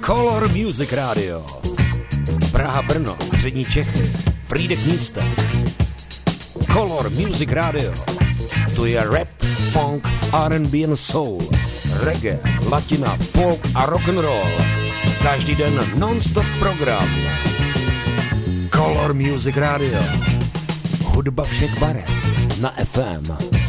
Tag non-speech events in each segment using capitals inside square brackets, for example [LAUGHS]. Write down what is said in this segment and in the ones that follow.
Color Music Radio. Praha, Brno, Střední Čechy, Frýdek místa. Color Music Radio. To je rap, funk, R&B and soul, reggae, latina, folk a rock and roll. Každý den non-stop program. Color Music Radio. Hudba všech barev na FM.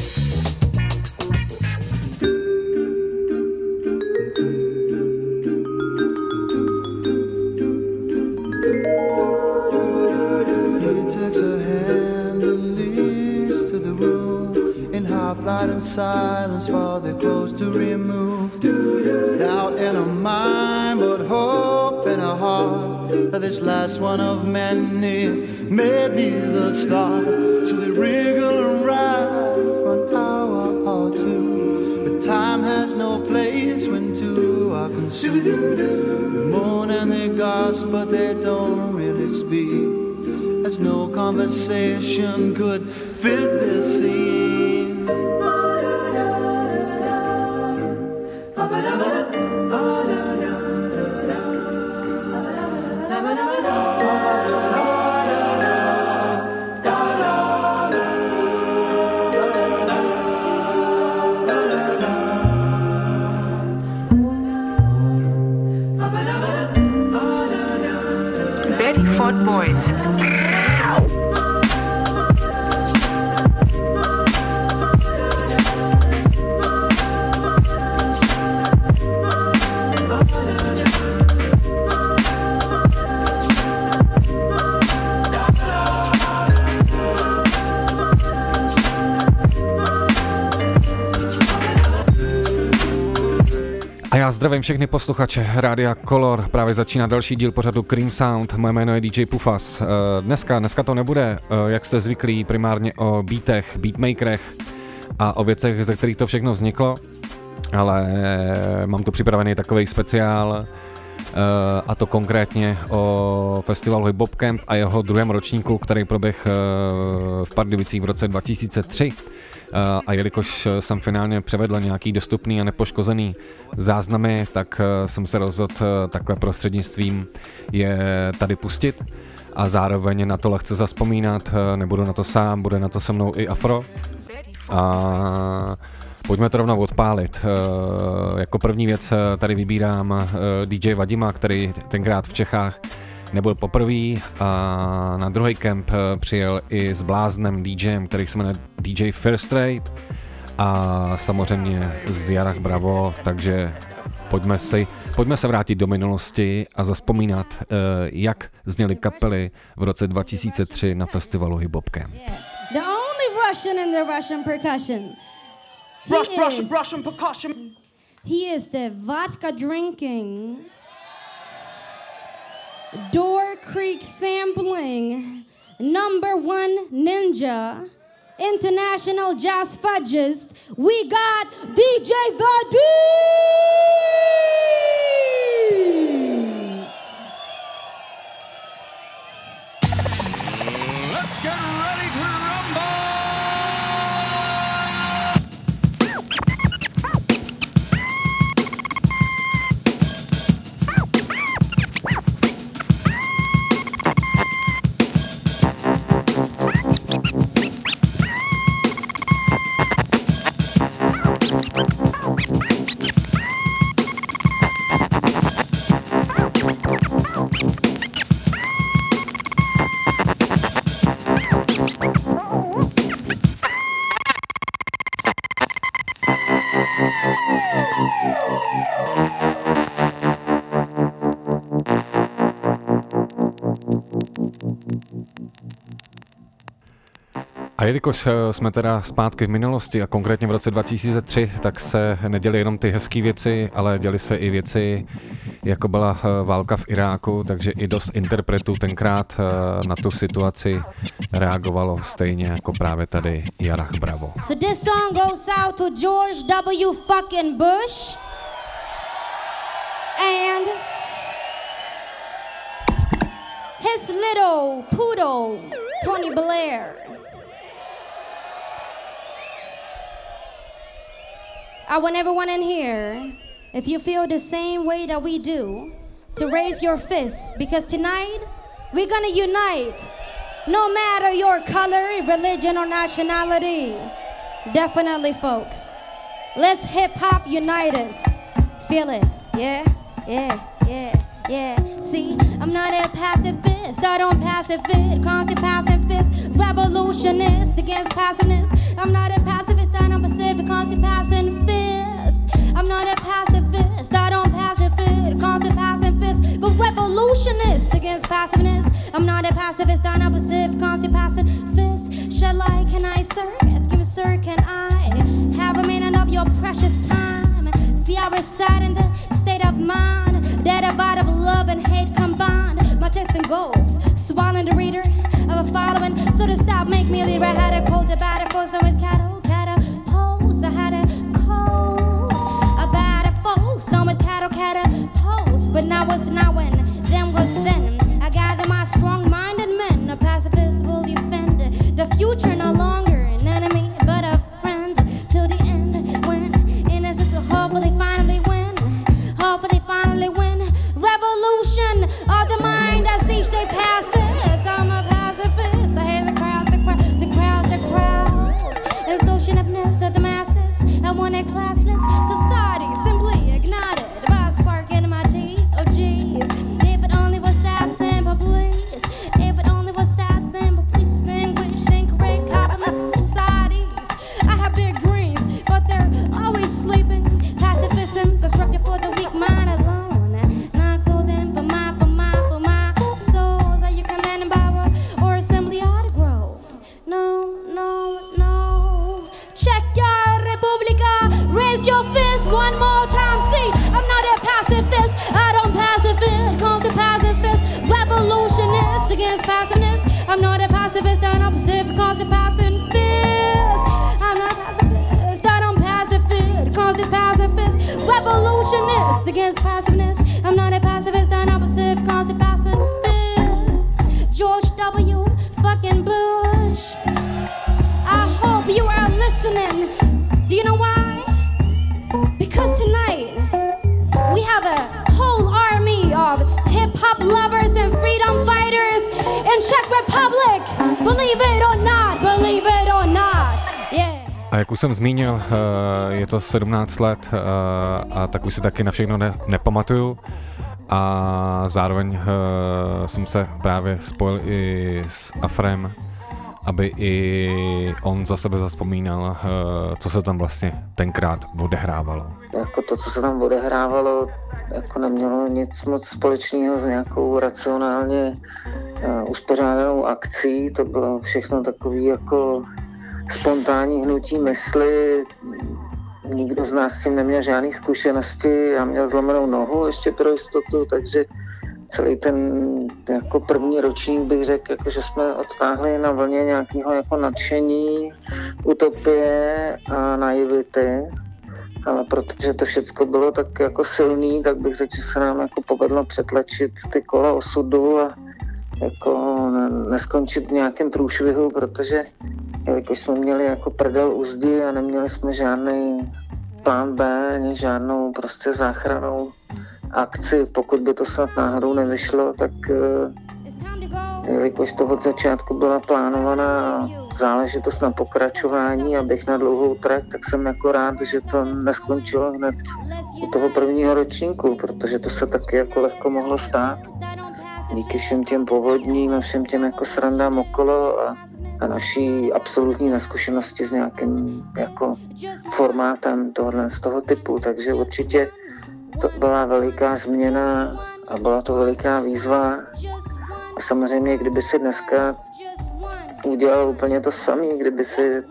Silence for their clothes to remove. There's doubt in a mind, but hope in a heart that this last one of many may be the start. So they wriggle and ride for an hour or two. But time has no place when two are consumed. They moan and they gasp, but they don't really speak. As no conversation could fit this scene. Zdravím všechny posluchače Rádia Color, právě začíná další díl pořadu Cream Sound, moje jméno je DJ Pufas. Eh, dneska, dneska to nebude, eh, jak jste zvyklí, primárně o beatech, beatmakerech a o věcech, ze kterých to všechno vzniklo, ale mám tu připravený takový speciál, eh, a to konkrétně o festivalu Hip Hop Camp a jeho druhém ročníku, který proběh v Pardubicích v roce 2003 a jelikož jsem finálně převedl nějaký dostupný a nepoškozený záznamy, tak eh, jsem se rozhodl eh, takhle prostřednictvím je tady pustit a zároveň na to lehce zaspomínat, eh, nebudu na to sám, bude na to se mnou i Afro a Pojďme to rovnou odpálit. Jako první věc tady vybírám DJ Vadima, který tenkrát v Čechách nebyl poprvý a na druhý kemp eh, přijel i s bláznem DJem, který se jmenuje DJ First Rate a samozřejmě z Jarach Bravo, takže pojďme si Pojďme se vrátit do minulosti a zaspomínat, uh, jak zněly kapely v roce 2003 na festivalu Hip Hop Camp. The only Russian in the Russian percussion. Rush, Russian, Russian percussion. He is the vodka drinking Door Creek sampling, number one ninja, international jazz fudgist. We got DJ The Jelikož eh, jsme teda zpátky v minulosti a konkrétně v roce 2003, tak se neděly jenom ty hezké věci, ale děly se i věci, jako byla eh, válka v Iráku, takže i dost interpretů tenkrát eh, na tu situaci reagovalo stejně jako právě tady Jarach Bravo. So this song goes out to George W. fucking Bush and his little poodle Tony Blair. I want everyone in here if you feel the same way that we do, to raise your fists because tonight we're gonna unite no matter your color, religion, or nationality. Definitely, folks. Let's hip hop unite us. Feel it, yeah, yeah, yeah, yeah. See, I'm not a pacifist, I don't pacifist, constant pacifist, revolutionist against passiveness. I'm not a pacifist, I don't pacific, constant passing fist. I'm not a pacifist, I don't pacifist, A constant pacifist, but revolutionist against passiveness. I'm not a pacifist, I'm a pacific, constant fist. Shall I, can I, sir? Ask him, sir, can I have a minute of your precious time? See, I reside in the state of mind that divide of love and hate combined. My testing goals, swallowing the reader of a following. So to stop, make me a leave. I had a cold about it, forcing with cattle, But now was now when, then was then. I gather my strong minded men, a pacifist will defend the future no už jsem zmínil, eh, je to 17 let eh, a tak už si taky na všechno ne, nepamatuju a zároveň eh, jsem se právě spojil i s Afrem, aby i on za sebe zaspomínal, co se tam vlastně tenkrát odehrávalo. Jako to, co se tam odehrávalo, jako nemělo nic moc společného s nějakou racionálně uspořádanou akcí, to bylo všechno takový jako spontánní hnutí mysli. Nikdo z nás s tím neměl žádné zkušenosti. Já měl zlomenou nohu ještě pro jistotu, takže celý ten jako první ročník bych řekl, jako, že jsme odtáhli na vlně nějakého jako nadšení, utopie a naivity. Ale protože to všechno bylo tak jako silný, tak bych řekl, že se nám jako povedlo přetlačit ty kola osudu a jako neskončit v nějakém průšvihu, protože jelikož jsme měli jako prdel uzdy a neměli jsme žádný plán B, ani žádnou prostě záchranou akci, pokud by to snad náhodou nevyšlo, tak eh, jelikož to od začátku byla plánovaná záležitost na pokračování a bych na dlouhou trať, tak jsem jako rád, že to neskončilo hned u toho prvního ročníku, protože to se taky jako lehko mohlo stát. Díky všem těm povodním a všem těm jako srandám okolo a a naší absolutní neskušenosti s nějakým jako formátem tohle z toho typu, takže určitě to byla veliká změna a byla to veliká výzva. A samozřejmě, kdyby si dneska udělal úplně to samé, kdyby si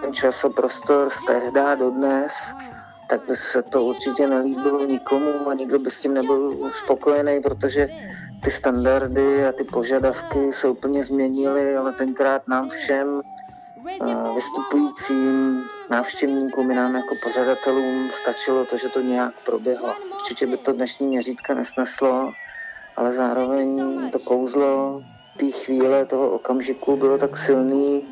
ten čas a prostor z tehda do dnes, tak by se to určitě nelíbilo nikomu a nikdo by s tím nebyl spokojený, protože ty standardy a ty požadavky se úplně změnily, ale tenkrát nám všem vystupujícím návštěvníkům i nám jako pořadatelům stačilo to, že to nějak proběhlo. Určitě by to dnešní měřítka nesneslo, ale zároveň to kouzlo té chvíle, toho okamžiku bylo tak silný,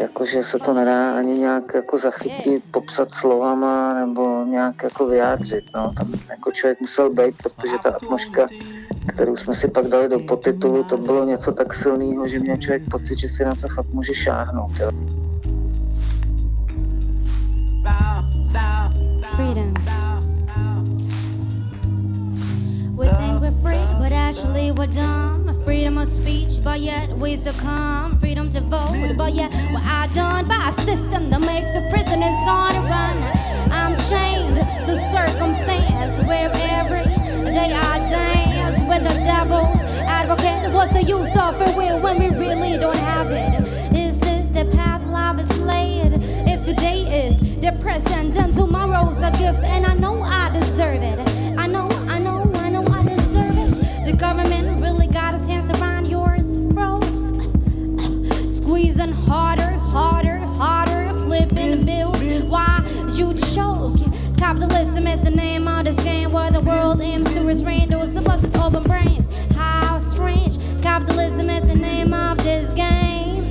jakože se to nedá ani nějak jako zachytit, popsat slovama nebo nějak jako vyjádřit. No. Tam jako člověk musel být, protože ta atmosféra, kterou jsme si pak dali do podtitulu, to bylo něco tak silného, že měl člověk pocit, že si na to fakt může šáhnout. Jo. Freedom. Actually we're dumb. Freedom of speech, but yet we succumb. Freedom to vote, but yet we're outdone by a system that makes the prisoners on the run. I'm chained to circumstance where every day I dance with the devil's advocate. What's the use of free will when we really don't have it? Is this the path life is laid? If today is the present, then tomorrow's a gift, and I know I deserve it. Government really got its hands around your throat, squeezing harder, harder, harder, flipping bills. Why you choke? Capitalism is the name of this game where the world aims to restrain those us with open brains. How strange! Capitalism is the name of this game.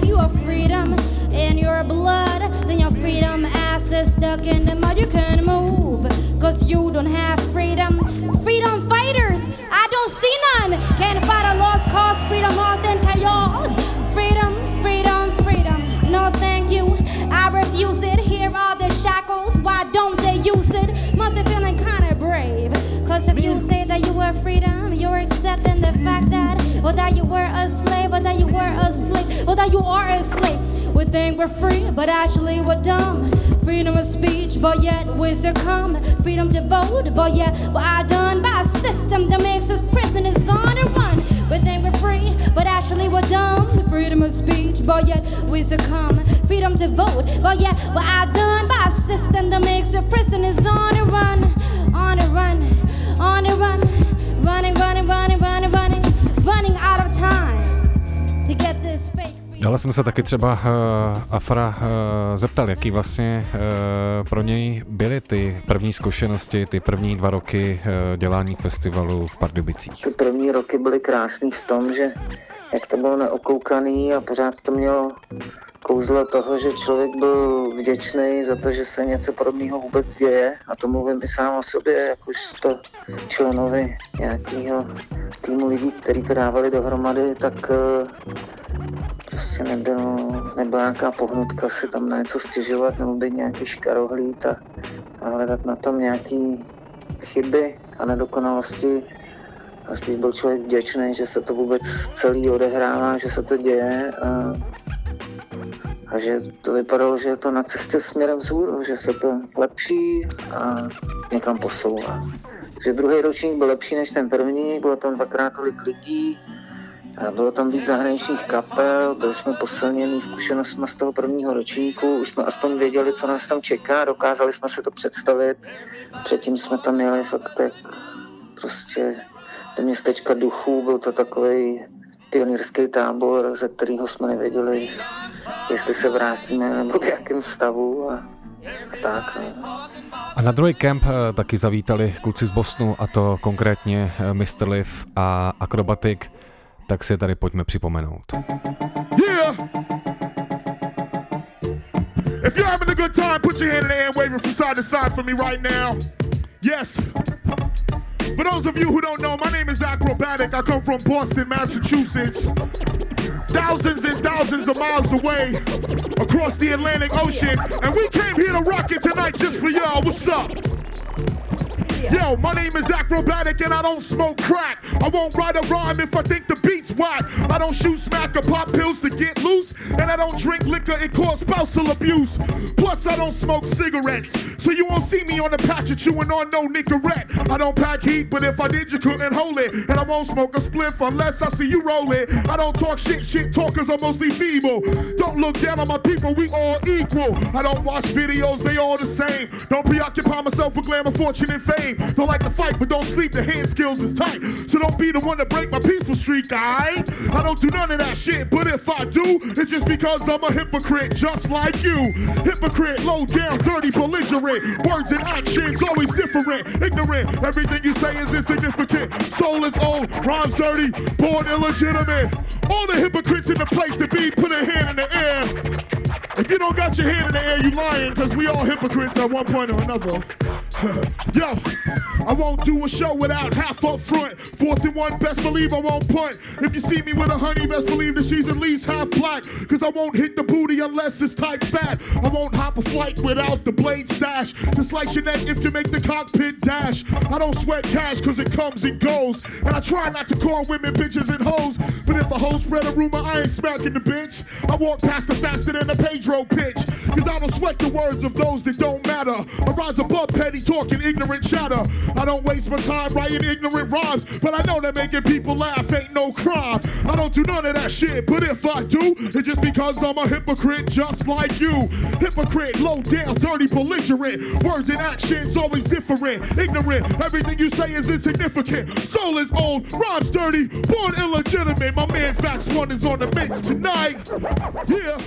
If you have freedom in your blood, then your freedom ass is stuck in the mud. You can't move, cause you don't have freedom. Freedom fighters, I don't see none. Can't fight a lost cause, freedom lost in chaos. Freedom, freedom, freedom. No, thank you. I refuse it. Here are the shackles. Why don't they use it? Must be feeling kinda brave. Cause if you say that you were freedom, you're accepting the fact that, or that you were a slave, or that you were a slave, or that you are a slave. We think we're free, but actually we're dumb. Freedom of speech, but yet we succumb. Freedom to vote, but yet we're outdone by a system that makes us prisoners on the run. We think we're free, but actually we're dumb. Freedom of speech, but yet we succumb. Freedom to vote, but yet we're outdone by a system that makes us prisoners on the run. On the run, on the run. Running, running, running, running, running. Running out of time to get this fake. Dále jsme se taky třeba uh, Afra uh, zeptal, jaký vlastně uh, pro něj byly ty první zkušenosti, ty první dva roky uh, dělání festivalu v Pardubicích. Ty první roky byly krásný v tom, že jak to bylo neokoukaný a pořád to mělo kouzlo toho, že člověk byl vděčný za to, že se něco podobného vůbec děje a to mluvím i sám o sobě, jakož to členovi nějakého týmu lidí, kteří to dávali dohromady, tak prostě nebylo, nebyla nějaká pohnutka si tam na něco stěžovat nebo být nějaký škarohlíd a, a hledat na tom nějaký chyby a nedokonalosti. A spíš byl člověk vděčný, že se to vůbec celý odehrává, že se to děje a, a že to vypadalo, že je to na cestě směrem vzhůru, že se to lepší a někam posouvá. Že druhý ročník byl lepší než ten první, bylo tam dvakrát tolik lidí, bylo tam víc zahraničních kapel, byli jsme posilněni zkušenostmi z toho prvního ročníku, už jsme aspoň věděli, co nás tam čeká, dokázali jsme se to představit. Předtím jsme tam jeli fakt jak prostě do městečka duchů, byl to takový pionýrský tábor, ze kterého jsme nevěděli, jestli se vrátíme nebo v jakém stavu a, a tak. No. A na druhý kemp eh, taky zavítali kluci z Bosnu, a to konkrétně eh, Mr. Liv a Acrobatic tak si je tady pojďme připomenout. Yeah! If you're having a good time, put your hand in the air waving from side to side for me right now. Yes. For those of you who don't know, my name is Acrobatic. I come from Boston, Massachusetts. Thousands and thousands of miles away across the Atlantic Ocean. And we came here to rock it tonight just for y'all. What's up? Yo, my name is Acrobatic and I don't smoke crack. I won't write a rhyme if I think the beat's whack. I don't shoot smack or pop pills to get loose. And I don't drink liquor, it cause spousal abuse. Plus, I don't smoke cigarettes. So you won't see me on the patch of chewing on no Nicorette. I don't pack heat, but if I did, you couldn't hold it. And I won't smoke a spliff unless I see you roll it. I don't talk shit, shit talkers are mostly feeble. Don't look down on my people, we all equal. I don't watch videos, they all the same. Don't preoccupy myself with glamour, fortune, and fame. Don't like to fight, but don't sleep. The hand skills is tight. So don't be the one to break my peaceful streak, I I don't do none of that shit, but if I do, it's just because I'm a hypocrite, just like you. Hypocrite, low down, dirty, belligerent. Words and actions always different. Ignorant, everything you say is insignificant. Soul is old, rhymes dirty, born illegitimate. All the hypocrites in the place to be, put a hand in the air. If you don't got your hand in the air, you lying, cause we all hypocrites at one point or another. [LAUGHS] Yo, I won't do a show without half up front. Fourth and one, best believe I won't punt. If you see me with a honey, best believe that she's at least half black. Cause I won't hit the booty unless it's type fat. I won't hop a flight without the blade stash. Slice your neck if you make the cockpit dash. I don't sweat cash cause it comes and goes. And I try not to call women bitches and hoes. But if a hoe spread a rumor, I ain't smacking the bitch. I walk past her faster than a Pedro pitch. Cause I don't sweat the words of those that don't matter. I rise above petty talking ignorant chatter. I don't waste my time writing ignorant rhymes. But I know that making people laugh ain't no crime. I don't do none of that shit. But if I do, it's just because I'm a hypocrite just like you. Hypocrite, low down, dirty, belligerent. Words and actions always different. Ignorant, everything you say is insignificant. Soul is old, rhymes dirty, born illegitimate. My man Facts One is on the mix tonight. Yeah.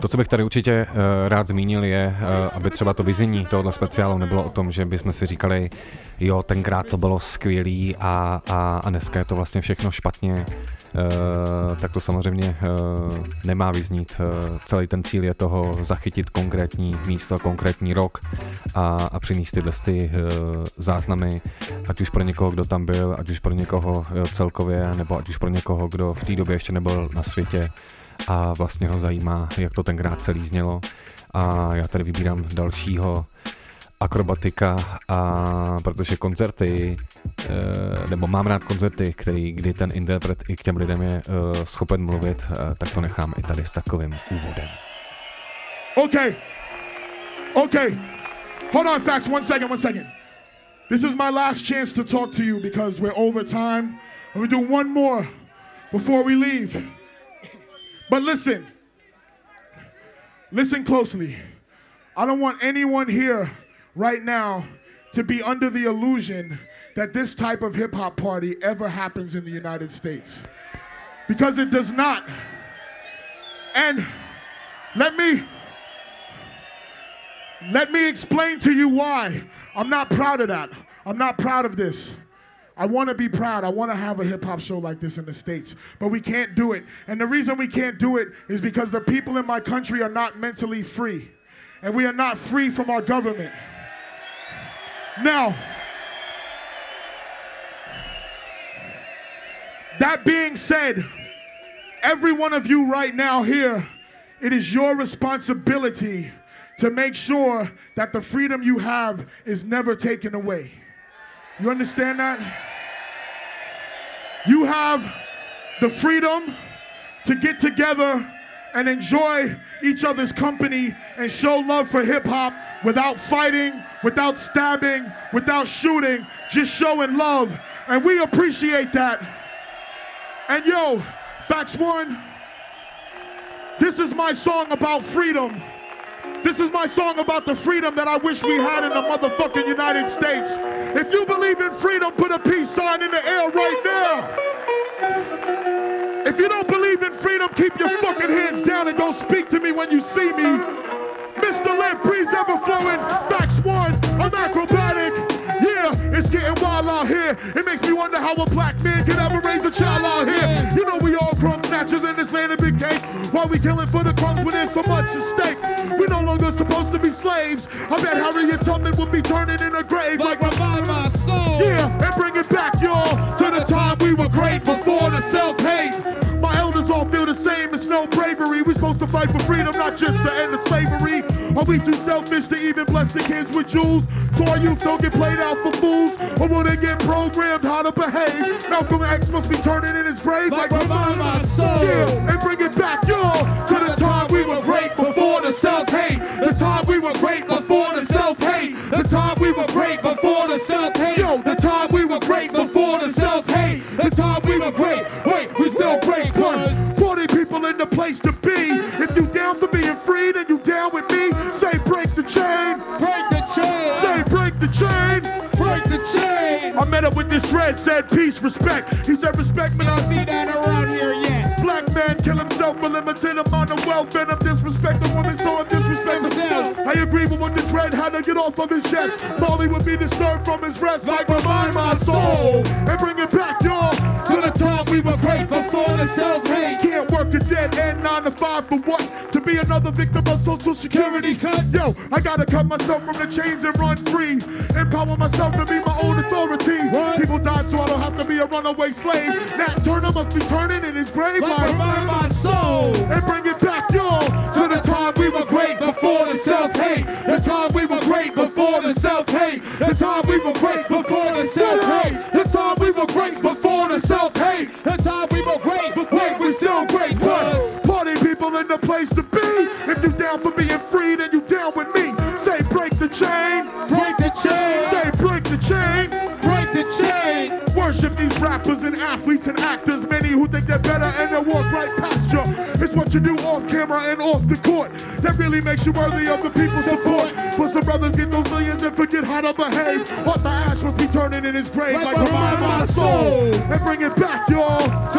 To, co bych tady určitě uh, rád zmínil, je, uh, aby třeba to vizení tohoto speciálu nebylo o tom, že bychom si říkali, jo, tenkrát to bylo skvělý a, a, a dneska je to vlastně všechno špatně. Uh, tak to samozřejmě uh, nemá vyznít. Uh, celý ten cíl je toho zachytit konkrétní místo, konkrétní rok a, a přinést tyhle ty, záznamy, ať už pro někoho, kdo tam byl, ať už pro někoho jo, celkově, nebo ať už pro někoho, kdo v té době ještě nebyl na světě a vlastně ho zajímá, jak to tenkrát celý znělo. A já tady vybírám dalšího akrobatika a protože koncerty, nebo mám rád koncerty, který, kdy ten interpret i k těm lidem je schopen mluvit, tak to nechám i tady s takovým úvodem. Okay. Okay. Hold on, facts. One second, one second. This is my last chance to talk to you because we're over time. We do one more before we leave. But listen, listen closely. I don't want anyone here right now to be under the illusion that this type of hip hop party ever happens in the United States. Because it does not. And let me let me explain to you why. I'm not proud of that. I'm not proud of this. I want to be proud. I want to have a hip hop show like this in the States, but we can't do it. And the reason we can't do it is because the people in my country are not mentally free, and we are not free from our government. Now, that being said, every one of you right now here, it is your responsibility to make sure that the freedom you have is never taken away. You understand that? You have the freedom to get together and enjoy each other's company and show love for hip hop without fighting, without stabbing, without shooting, just showing love. And we appreciate that. And yo, Facts One, this is my song about freedom. This is my song about the freedom that I wish we had in the motherfucking United States. If you believe in freedom, put a peace sign in the air right now. If you don't believe in freedom, keep your fucking hands down and don't speak to me when you see me. Mr. Lamp, breeze ever flowing. Facts one, I'm acrobatic. Yeah, it's getting wild out here. It makes me wonder how a black man can ever raise a child out here. You know we all crumb snatchers in this land of big cake. Why we killing for the crumbs when there's so much at stake? We no longer supposed to be slaves. I bet Harriet Tubman would be turning in a grave like revive my soul. Yeah, and bring it back, y'all, to the time we were fight for freedom, not just the end of slavery. Are we too selfish to even bless the kids with jewels? So our youth don't get played out for fools? Or will they get programmed how to behave? Malcolm X must be turning in his grave like, Like revive my soul. Yeah, and bring it back, y'all, to the time we were great before the self-hate. The time we were great before the self-hate. The time we were great before the self-hate. Met up with this red, said peace, respect. He said respect, man. I See see that around here yet? Black man kill himself for limited amount of wealth and of disrespect. The woman saw him disrespect himself. I agree with what the dread had to get off of his chest. Molly would be disturbed from his rest, like revive my soul and bring it back, y'all. To the time we were great before the self-hate. Can't work a dead end nine to five for what? Be another victim of social security cuts. Yo, I gotta cut myself from the chains and run free. Empower myself to be my own authority. People died so I don't have to be a runaway slave. Nat Turner must be turning in his grave. Like revive my soul. and bring it back, y'all, to the time we were great before the self-hate. The time we were great before the self-hate. The time we were great before down for being free, then you down with me. Say break the chain, break the chain. say break the chain. Break the chain. Worship these rappers and athletes and actors. Many who think they're better and they walk right past you. It's what you do off camera and off the court that really makes you worthy of the people's support. But some brothers get those millions and forget how to behave. Arthur Ash must be turning in his grave Like like, revive my soul and bring it back, y'all.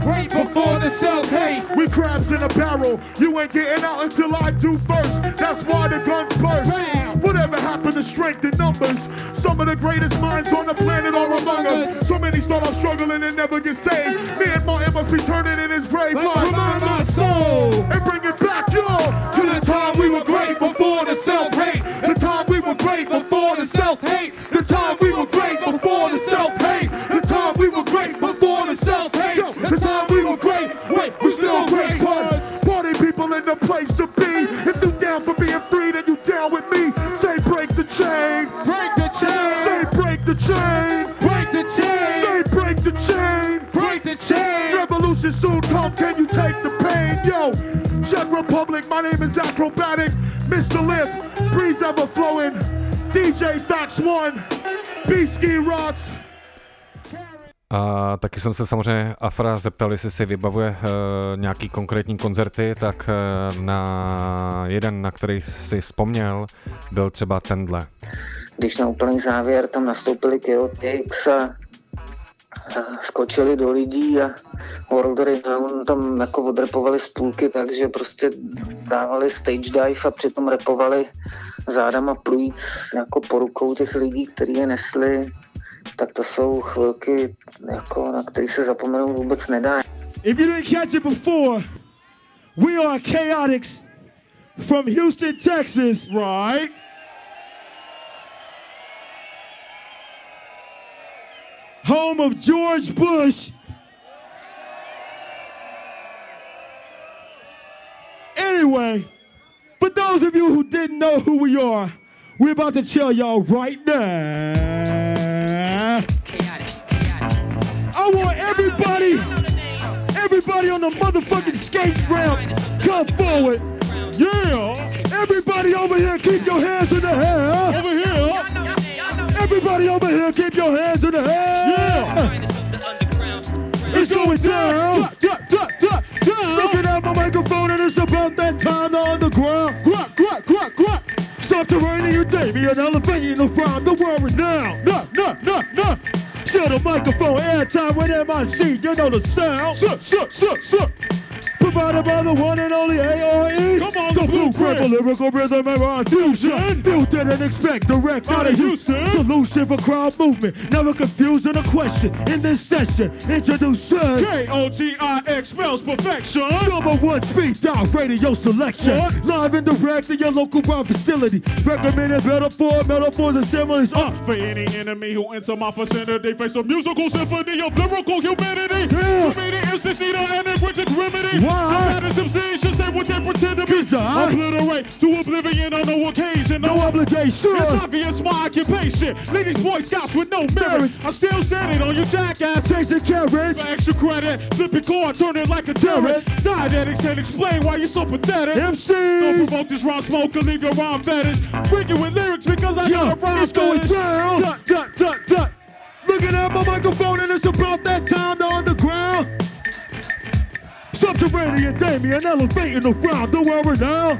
To the time we were great before the self-hate. We crabs in a barrel. You ain't getting out until I do first. That's why the guns burst. Bam. Whatever happened to strength in numbers? Some of the greatest minds on the planet are among us. So many start off struggling and never get saved. Me and Martin must be turning in his grave. Like revive my soul. and bring it back, y'all, to the time we were great before the self-hate. The time we were great before the self-hate. Revolution soon come, can you take the pain? Yo, Czech Republic, my name is Acrobatic, Mr. Lift, Breeze Ever Flowing, DJ Fax One, B-Ski Rocks. A taky jsem se samozřejmě Afra zeptal, jestli si vybavuje uh, nějaký konkrétní koncerty, tak uh, na jeden, na který si vzpomněl, byl třeba tenhle. když na úplný závěr tam nastoupili a skočili do lidí a World Renown tam jako odrepovali spůlky, takže prostě dávali stage dive a přitom repovali zádama plujíc jako po rukou těch lidí, kteří je nesli, tak to jsou chvilky, jako, na které se zapomenout vůbec nedá. If you didn't catch it before, we are Chaotix from Houston, Texas. Right. Home of George Bush. Anyway, for those of you who didn't know who we are, we're about to tell y'all right now. I want everybody, everybody on the motherfucking skate ramp, come forward. Yeah. Everybody over here, keep your hands in the air. Over here. Everybody over here, keep your hands in the air. Yeah. It's going down. Duck, duck, down. Looking at my microphone and it's about that time to underground. Gruck, gruck, gruck, gruck. Subterranean Damien elevating around the world now. No, no, no, no. Share the microphone airtime with my MIC. You know the sound. Suck, suck, suck, suck. Provided by the one and only ARE. Come on, the blueprint for lyrical rhythm and rhyme fusion. Built it and expect direct out of Houston. Solution for crowd movement. Never confusing a question in this session. Introducing K-O-T-I-X spells perfection. Number one speed dial radio selection. Live and direct in your local rhyme facility. Recommended metaphor, metaphors and similes. Uh, For any enemy who enter my vicinity, face a musical symphony of lyrical humidity. Yeah. Too many instances need an antiquated remedy. Why? The baddest MCs should say what they pretend to be. I- Obliterate to oblivion on no occasion. no obligation. It's obvious my occupation. Ladies, boy scouts with no merit. I still said it on you jackass. Chasing carrots. For extra credit, flip your car, turn like a turret. Dietetics can explain why you're so pathetic. Don't provoke this rhyme smoke or leave your rhyme fetish. Bring you with lyrics because I got a rhyme it's going down. Duck, duck, duck, duck. Looking at my microphone and it's about that time to underground. Subterranean Damien elevating the world now.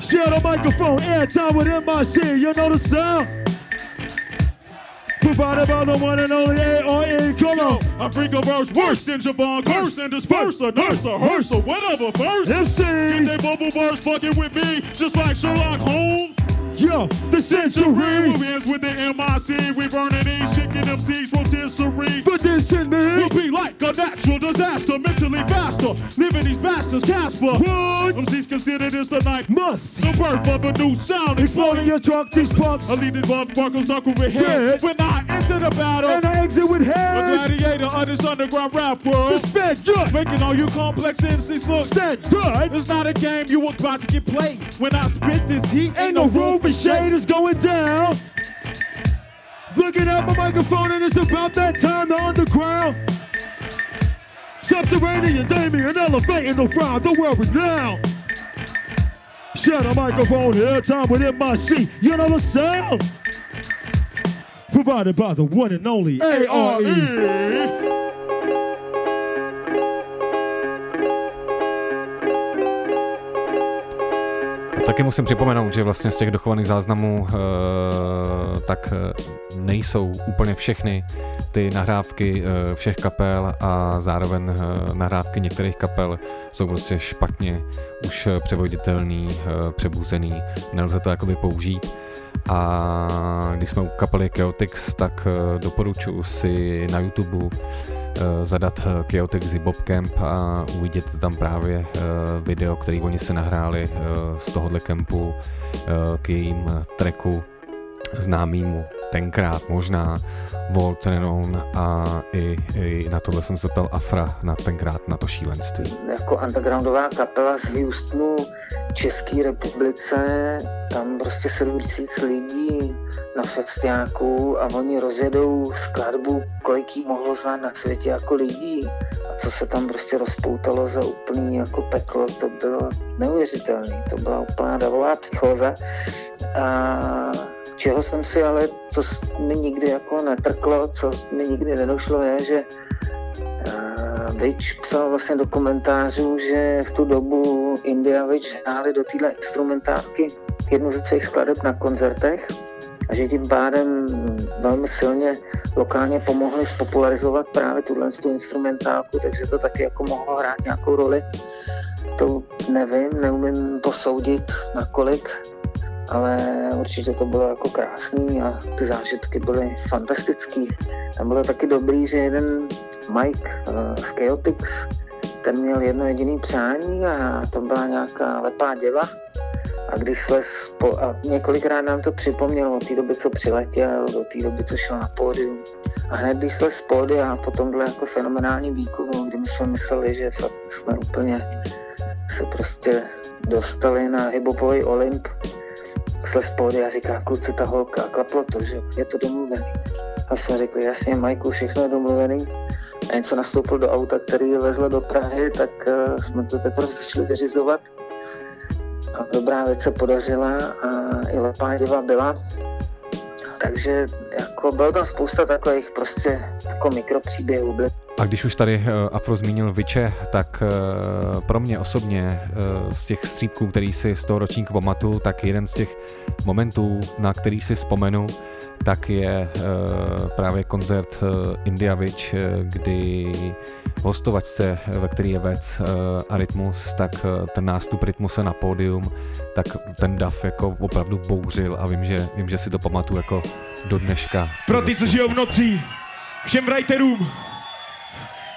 Share the microphone, airtime with MIC, you know the sound. Provided by the one and only ARE, come on. I freak a verse worse than Javon Curse and disperse a nurse a hearse or whatever first. Get MCs, they bubble burst fucking with me just like Sherlock Holmes. Yo, the century. Movie ends with the MIC. We burning these chicken MCs rotisserie. For this and me. We'll be like a natural disaster, mentally faster. Living these bastards, Casper. What? MCs consider this the night. Must. The birth of a new sound. Exploding your trunk, these punks. I lead these motherfuckers circle with head. Dead. When I enter the battle. And I exit with A heads. gladiator of this underground rap world. The sped gut. Making all you complex MCs look. Stand good. It's not a game you were about to get played. When I spit this heat, Ain't no room for shade is going down. Looking at my microphone and it's about that time the underground. Subterranean, Damien, elevating around the world renowned. Shut a microphone here, time within my seat. You know the sound. Provided by the one and only E. ARE. Taky musím připomenout, že vlastně z těch dochovaných záznamů e, tak eh, nejsou úplně všechny ty nahrávky e, všech kapel a zároveň e, nahrávky některých kapel jsou prostě špatně už převoditelný, e, přebuzený, nelze to jakoby použít. A když jsme u kapely Chaotix, tak doporučuji si na YouTube zadat eh, Chaotix Bob Camp a uvidíte tam právě eh, video, který oni se nahráli eh, z tohohle kempu eh, k jejím tracku známýmu tenkrát možná Walter On a i, i na tohle jsem se ptal Afra na tenkrát na to šílenství. jako undergroundová kapela z Houstonu, České republice, tam prostě 7 tisíc lidí na festiáku a oni rozjedou skladbu, kolik jí mohlo znát na světě jako lidí. A co se tam prostě rozpoutalo za úplný jako peklo, to bylo neuvěřitelné. To byla úplná davová psychóza. A čeho jsem si ale, co mi nikdy jako netrklo, co mi nikdy nedošlo, je, že Uh, Witch psal vlastně do komentářů, že v tu dobu India Witch hráli do téhle instrumentálky jednu ze svých skladeb na koncertech a že tím pádem velmi silně lokálně pomohli spopularizovat právě tuhle tu instrumentálku, takže to taky jako mohlo hrát nějakou roli. To nevím, neumím posoudit nakolik, ale určitě to bylo jako krásný a ty zážitky byly fantastický. Tam bylo taky dobrý, že jeden Mike uh, z Chaotix, ten měl jedno jediné přání a to byla nějaká lepá děva. A když les po, a několikrát nám to připomnělo od té doby, co přiletěl, do té doby, co šel na pódium. A hned když jsme z pódia a potom byl jako fenomenální výkonu, kdy my jsme mysleli, že fakt jsme úplně se prostě dostali na hiphopový Olymp, z pódia a říká, kluci, ta holka, klaplo to, že je to domluvený. A jsme řekli, jasně, Majku, všechno je domluvený. A jen co nastoupil do auta, který je vezl do Prahy, tak uh, jsme to teprve začali vyřizovat. A dobrá věc se podařila a i lepá děva byla. Takže jako bylo tam spousta takových prostě jako mikropříběhů. A když už tady eh, Afro zmínil Viče, tak eh, pro mě osobně eh, z těch střípků, který si z toho ročníku pamatuju, tak jeden z těch momentů, na který si vzpomenu, tak je právě koncert India Witch, kdy v hostovačce, ve který je vec a rytmus, tak ten nástup rytmuse na pódium, tak ten dav jako opravdu bouřil a vím, že, vím, že si to pamatuju jako do dneška. Pro ty, co žijou v noci, všem writerům,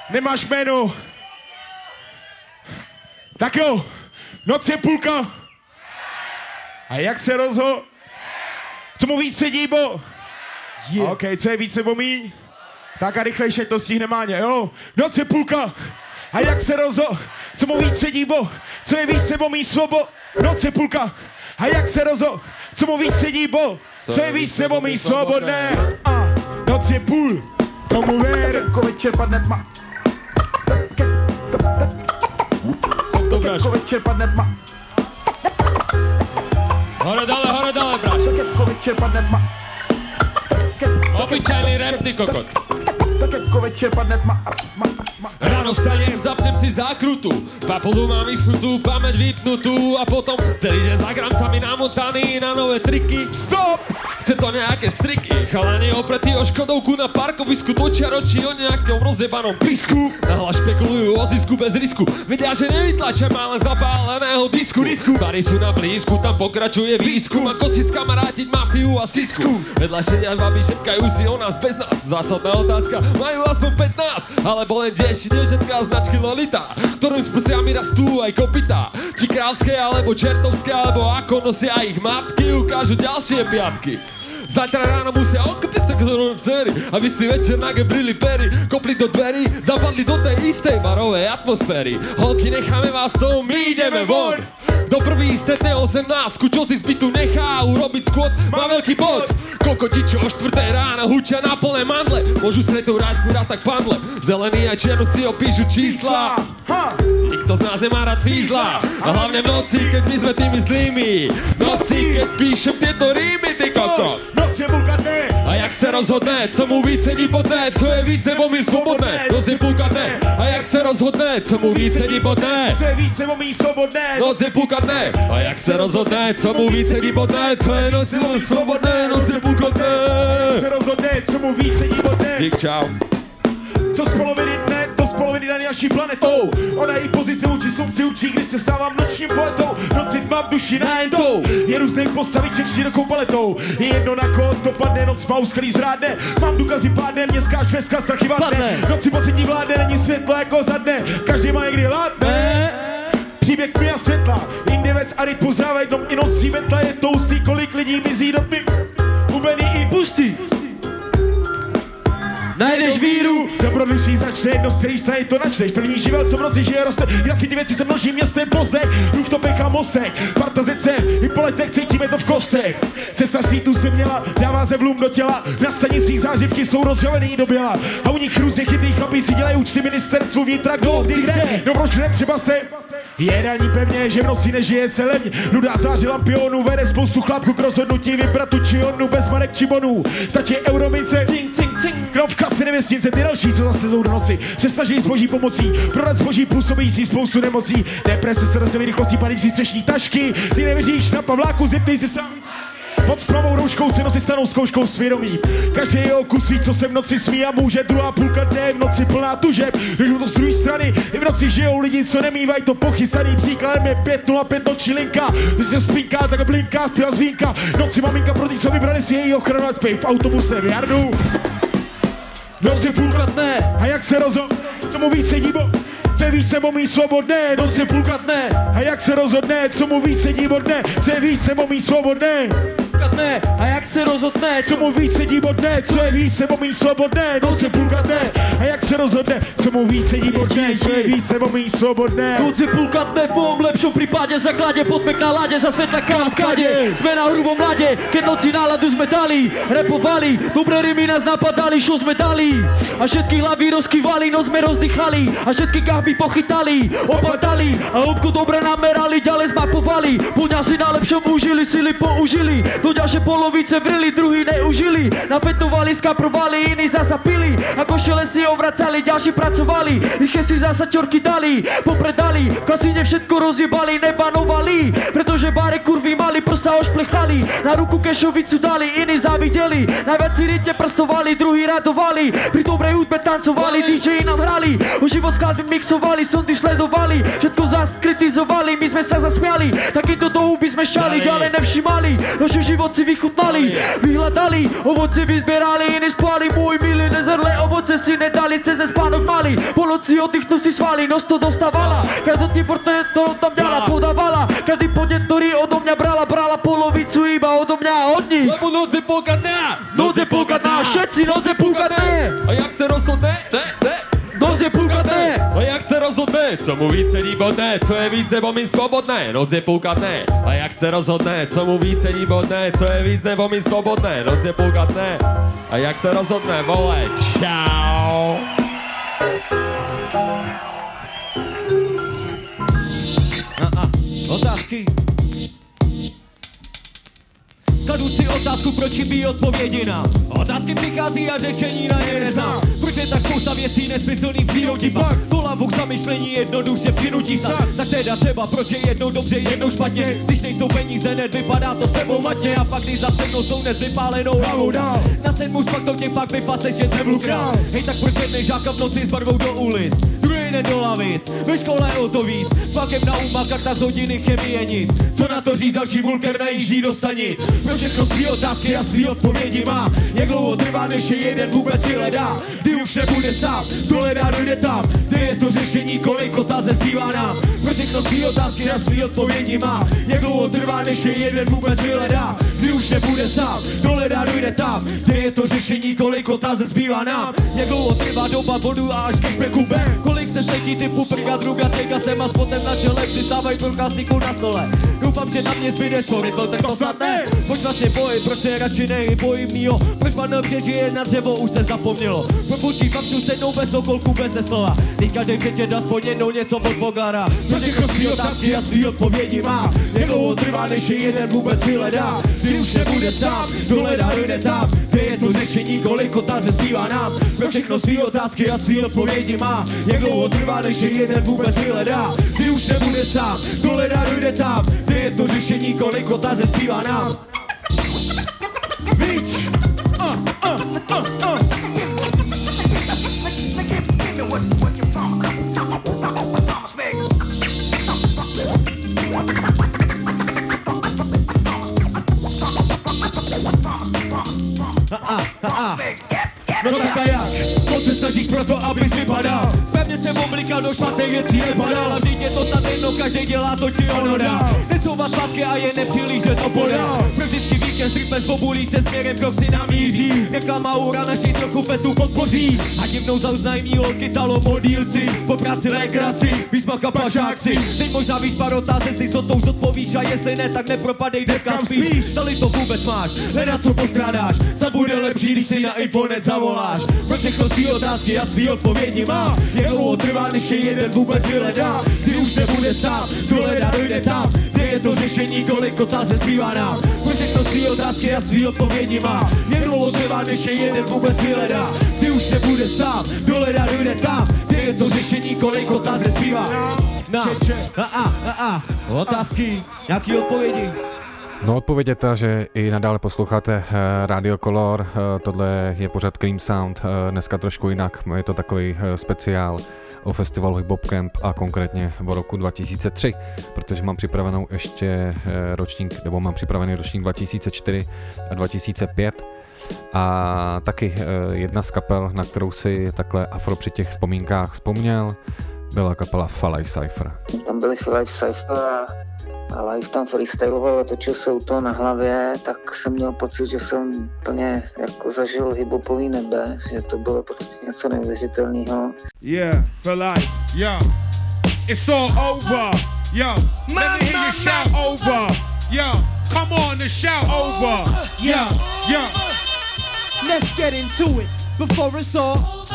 nemáš jméno. Tak jo, noc je půlka. A jak se rozho? Co mu víc sedí, bo? Yeah. OK, co je víc nebo míň? Tak a rychlejší, to stihne Máně, jo? Noc je půlka. A jak se rozho? Co mu víc sedí, bo? Co je víc nebo míň svobo? Noc je půlka. A jak se rozho? Co mu víc sedí, bo? Co je víc nebo míň svobodné? A noc je půl. Tomu ver. večer padne tma. Jsem to braš. večer padne tma. Hore dole, to je, brašo. Ković je kokot. Tak jako večer padne tma. Ráno vstanem, zapnem si zákrutu Papulu mám vyšutú, pamäť vypnutú A potom celý deň za grancami namotaný na nové triky Stop! chce to nejaké striky. Chalani opretí o škodovku na parkovisku, točia ročí o nejakom rozjebanom pisku. Nahlas špekulujú o zisku bez risku, vedia, že nevytlačia len z napáleného disku. disku. Bary sú na blízku, tam pokračuje výskum, ako si skamarátiť mafiu a sisku. Vedľa sedia babi, šepkajú si o nás bez nás. Zásadná otázka, majú aspoň 15, alebo len 10 dievčatka značky Lolita, ktorým s prsiami rastú aj kopytá. Či kráľské, alebo čertovské, alebo ako nosia ich matky, ukážu ďalšie piatky. Zajtra ráno musia okpiť sa ktorú dcery Aby si večer na gebrili pery. Kopli do dverí, zapadli do tej istej barovej atmosféry. Holky, necháme vás s tou, my ideme von. Do prvý stretne 18, čo si zbytu nechá urobiť skôd, má veľký bod. Kokoti, čo o štvrté rána hučia na plné mandle, môžu ráďku rád tak pandle. Zelený a čiernu si opíšu čísla. Nikto z nás nemá rád fízla. A hlavne v noci, keď my sme tými zlými. V noci, keď píšem tieto rímy, ty koko Noc je dne, A jak se rozhodne, co mu víc sedí poté Co je víc nebo mi svobodné Noc je dne A jak se rozhodne, co mu víc sedí poté co je víc nebo mý svobodné. Noc je dne A jak se rozhodne, co mu víc sedí poté Co je noc nebo mi svobodné Noc je dne se rozhodne, co mu víc sedí dne. Dík, čau Co z naší planetou. Ona její pozici učí slunci učí, když se stávám nočním poetou. Noci tma v duši najentou. Je různých postaviček širokou paletou. Je jedno na kost, dopadne noc paus, který zrádne. Mám důkazy pádne, městská šveska, strachy vadne. Noci pocití vládne, není světlo jako za dne. Každý má někdy ladne. Příběh tmy a světla, Indivec a rytmus zdravej dom i nocí metla je toustý, kolik lidí mizí do tmy. Hubený i pustý. Najdeš víru, dobrodružství začne, jedno z kterých se to načneš. První živel, co v noci žije, roste, grafity věci se množí městem pozdech, rooftopech a mostech, parta zece, i po letech cítíme to v kostech. Cesta streetu se měla, dává se vlum do těla, na stanicích záživky jsou rozžavený do běla. A u nich různě chytrých chlapí si dělají účty ministerstvu vnitra, kdo kdy kde, no proč ne, třeba se je daní pevně, že v noci nežije se levně. Nuda záři lampionů, vede spoustu chlapků k rozhodnutí vybrat tu či onu bez marek či bonů. Stačí euromince, cink, cink, cink. Krovka si nevěstnice, ty další, co zase jsou do noci, se snaží zboží pomocí, prodat zboží působící spoustu nemocí. Deprese se rozdělí rychlostí padající střešní tašky, ty nevěříš na Pavláku, zeptej si sám. Pod tmavou rouškou se nosí stanou zkouškou svědomí. Každý jeho kus ví, co se v noci smí a může. Druhá půlka dne v noci plná tužeb. Když to z druhé strany, i v noci žijou lidi, co nemývají to pochystaný. Příkladem je 505 noční linka. Když se spínká, tak blinká, zpěvá zvínka. Noci maminka pro ty, co vybrali si její ochranu, v autobuse v Jardu. Noc je půlka dne, a jak se rozhodne, co mu víc sedí, bo co je víc nebo mý svobodné, noc je půlka dne, a jak se rozhodne, co mu víc sedí bod dne, co je víc nebo mý svobodné, půlka dne, a jak se rozhodne, co mu víc sedí bod dne, co je víc nebo mý svobodné, noc je půlka dne, a jak se rozhodne, co mu víc sedí bod dne, co je víc nebo mý svobodné. Noc je půlka dne, po lepšom prípade zakladě, poďme k nálade, za svetla kam kade. Sme na hrubom mlade, keď noci náladu sme dali, repovali, dobré rymy nás napadali, šo sme dali. A všetky hlavy rozkývali, no sme rozdýchali, a všetky kahby pochytali, opatali, a hĺbku dobre namerali, ďalej zmapovali. Buďa si na lepšom užili, sily použili, do ďalšie polovice vrili, druhý neužili. Napetovali, skaprovali, iní zasa pili, a košele si ovracali, ďalší pracovali, rýchle si zasa čorky dali, popredali, v kasíne všetko rozjebali, nebanovali, pretože bare kurvy mali, prsa ošplechali, na ruku kešovicu dali, iní závideli, najviac si rytne prstovali, druhý radovali, pri dobrej hudbe tancovali, DJ nám hrali, o život skladby mixovali, sondy sledovali, všetko zas kritizovali, my sme sa zasmiali, takýto do huby sme šali, ďalej nevšimali, naše život si vychutnali, vyhľadali, ovoce vyzbierali, iní spali, môj milý nezrlé ovoce si nedali, cez spánok mali, po noci oddychnú si svali, nos to dostávala, každý portrét to tam ďala podávala, každý podnet, ktorý odo mňa brala, brala polovicu iba odo mňa a od nich. Lebo noc je půlka dňa Noc je půlka dňa, všetci noc je půlka dne, A jak se rozhodne? Ne, ne noc je půlka rozhodne, co mu víc sedí bodne, co je víc nebo mi svobodné, noc je půlka dne. A jak se rozhodne, co mu víc sedí bodne, co je víc nebo mi svobodné, noc je půlka dne. A jak se rozhodne, vole, čau. Otázky? Kladu si otázku, proč chybí odpovědi na Otázky přichází a řešení na ně neznám Proč je tak spousta věcí nesmyslných v přírodě Pak tohle hlavu k zamyšlení jednoduše přinutí se. Tak teda třeba, proč je jednou dobře, jednou špatně. Když nejsou peníze, hned vypadá to s tebou matně. A pak když zasednou sounec vypálenou hlavou dál. Na sedmu pak to tě pak jen zemlu král. Hej, tak proč jednej žáka v noci s barvou do ulic? Den do lavic, ve škole o to víc. S fakem na umá, karta z hodiny, chemie nic. Co na to říct, další vulker najíždí do stanic. Pro všechno svý otázky a svý odpovědi má. Jak dlouho trvá, než je jeden vůbec vyhledá. Kdy už nebude sám, dohledá, dojde tam. Kde je to řešení, kolik otázek zbývá nám. Pro všechno svý otázky a svý odpovědi má. Jak dlouho trvá, než je jeden vůbec vyhledá. Kdy už nebude sám, dohledá, dojde tam. Kde je to řešení, kolik otázek zbývá nám. Jak dlouho trvá doba bodu a až ke špeku B. Kolik se sletí typu prga, druga, tega, sem a spotem na čele, přistávají pro klasiku na stole. Doufám, že na mě zbyde sorry, byl tak to snad ne. Pojď vlastně boj, proč se radši nej, boj mýho. Proč pan přežije na dřevo, už se zapomnělo. Propučí pak tu sednou bez okolku, bez slova. Teď každý vědět aspoň jednou něco od. Proč všechno svý otázky a svý odpovědi má. Jak dlouho trvá, než je jeden vůbec vyhledá. Kdy už nebude sám, dohledá, dojde tam. Kde je to řešení, kolik otázek zbývá nám. Pro všechno svý otázky a svý odpovědi má. Jak dlouho trvá, než je jeden vůbec vyhledá. Kdy už nebude sám, dohledá, dojde tam. Kde je to řešení, kolik otázek zbývá nám. Víč! Uh, uh, uh, uh. Ha-ah, ha-ah. No tak a jak? Moc se snažíš proto, abys vypadal. Zpevně jsem oblikal do špatné věcí nepadal A vždyť je to snad jedno, každý dělá to, či ono dá. Necouvat sladké a je nepříliš, že to podá. Pro vždycky víkend stripper pobulí se směrem, krok si namíří. Reklama ura naši trochu fetu podpoří A divnou zauznají holky talo modílci Po práci lékraci, výsmaka pašáci Teď možná víš pár otázek, si sotou zodpovíš. A jestli ne, tak nepropadej, kde kam spíš. Zdali to vůbec máš, hledat co postrádáš. Snad bude lepší, když si na infonet zavoláš Pro všechno svý otázky a svý odpovědi má dlouho trvá, než je jeden vůbec vyhledá Kdy už nebude sám, dohledá, dojde tam? Kde je to řešení, kolik otázek zbývá nám? Pro všechno svý otázky a svý odpovědi má dlouho trvá, než je jeden vůbec vyhledá Kdy už nebude sám, dohledá, dojde tam? Kde je to řešení, kolik otázek zbývá na, a, a, a, a, otázky, nějaký odpovědi. No odpověď je ta, že i nadále posloucháte uh, Radio Color, uh, tohle je pořád Cream Sound, uh, dneska trošku jinak, je to takový speciál o festivalu Hip Camp a konkrétně o roku 2003, protože mám připravenou ještě ročník, nebo mám připravený ročník 2004 a 2005 a taky jedna z kapel, na kterou si takhle Afro při těch vzpomínkách vzpomněl, byla kapela Falaj Cypher. Tam byli Falaj Cypher a, a live tam freestyloval a točil se u toho na hlavě, tak jsem měl pocit, že jsem plně jako zažil hiphopový nebe, že to bylo prostě něco neuvěřitelného. Yeah, life, yeah. It's all over, yeah. Let me hear you shout over, yeah. Come on and shout over, yeah, yeah. Let's get into it before it's all.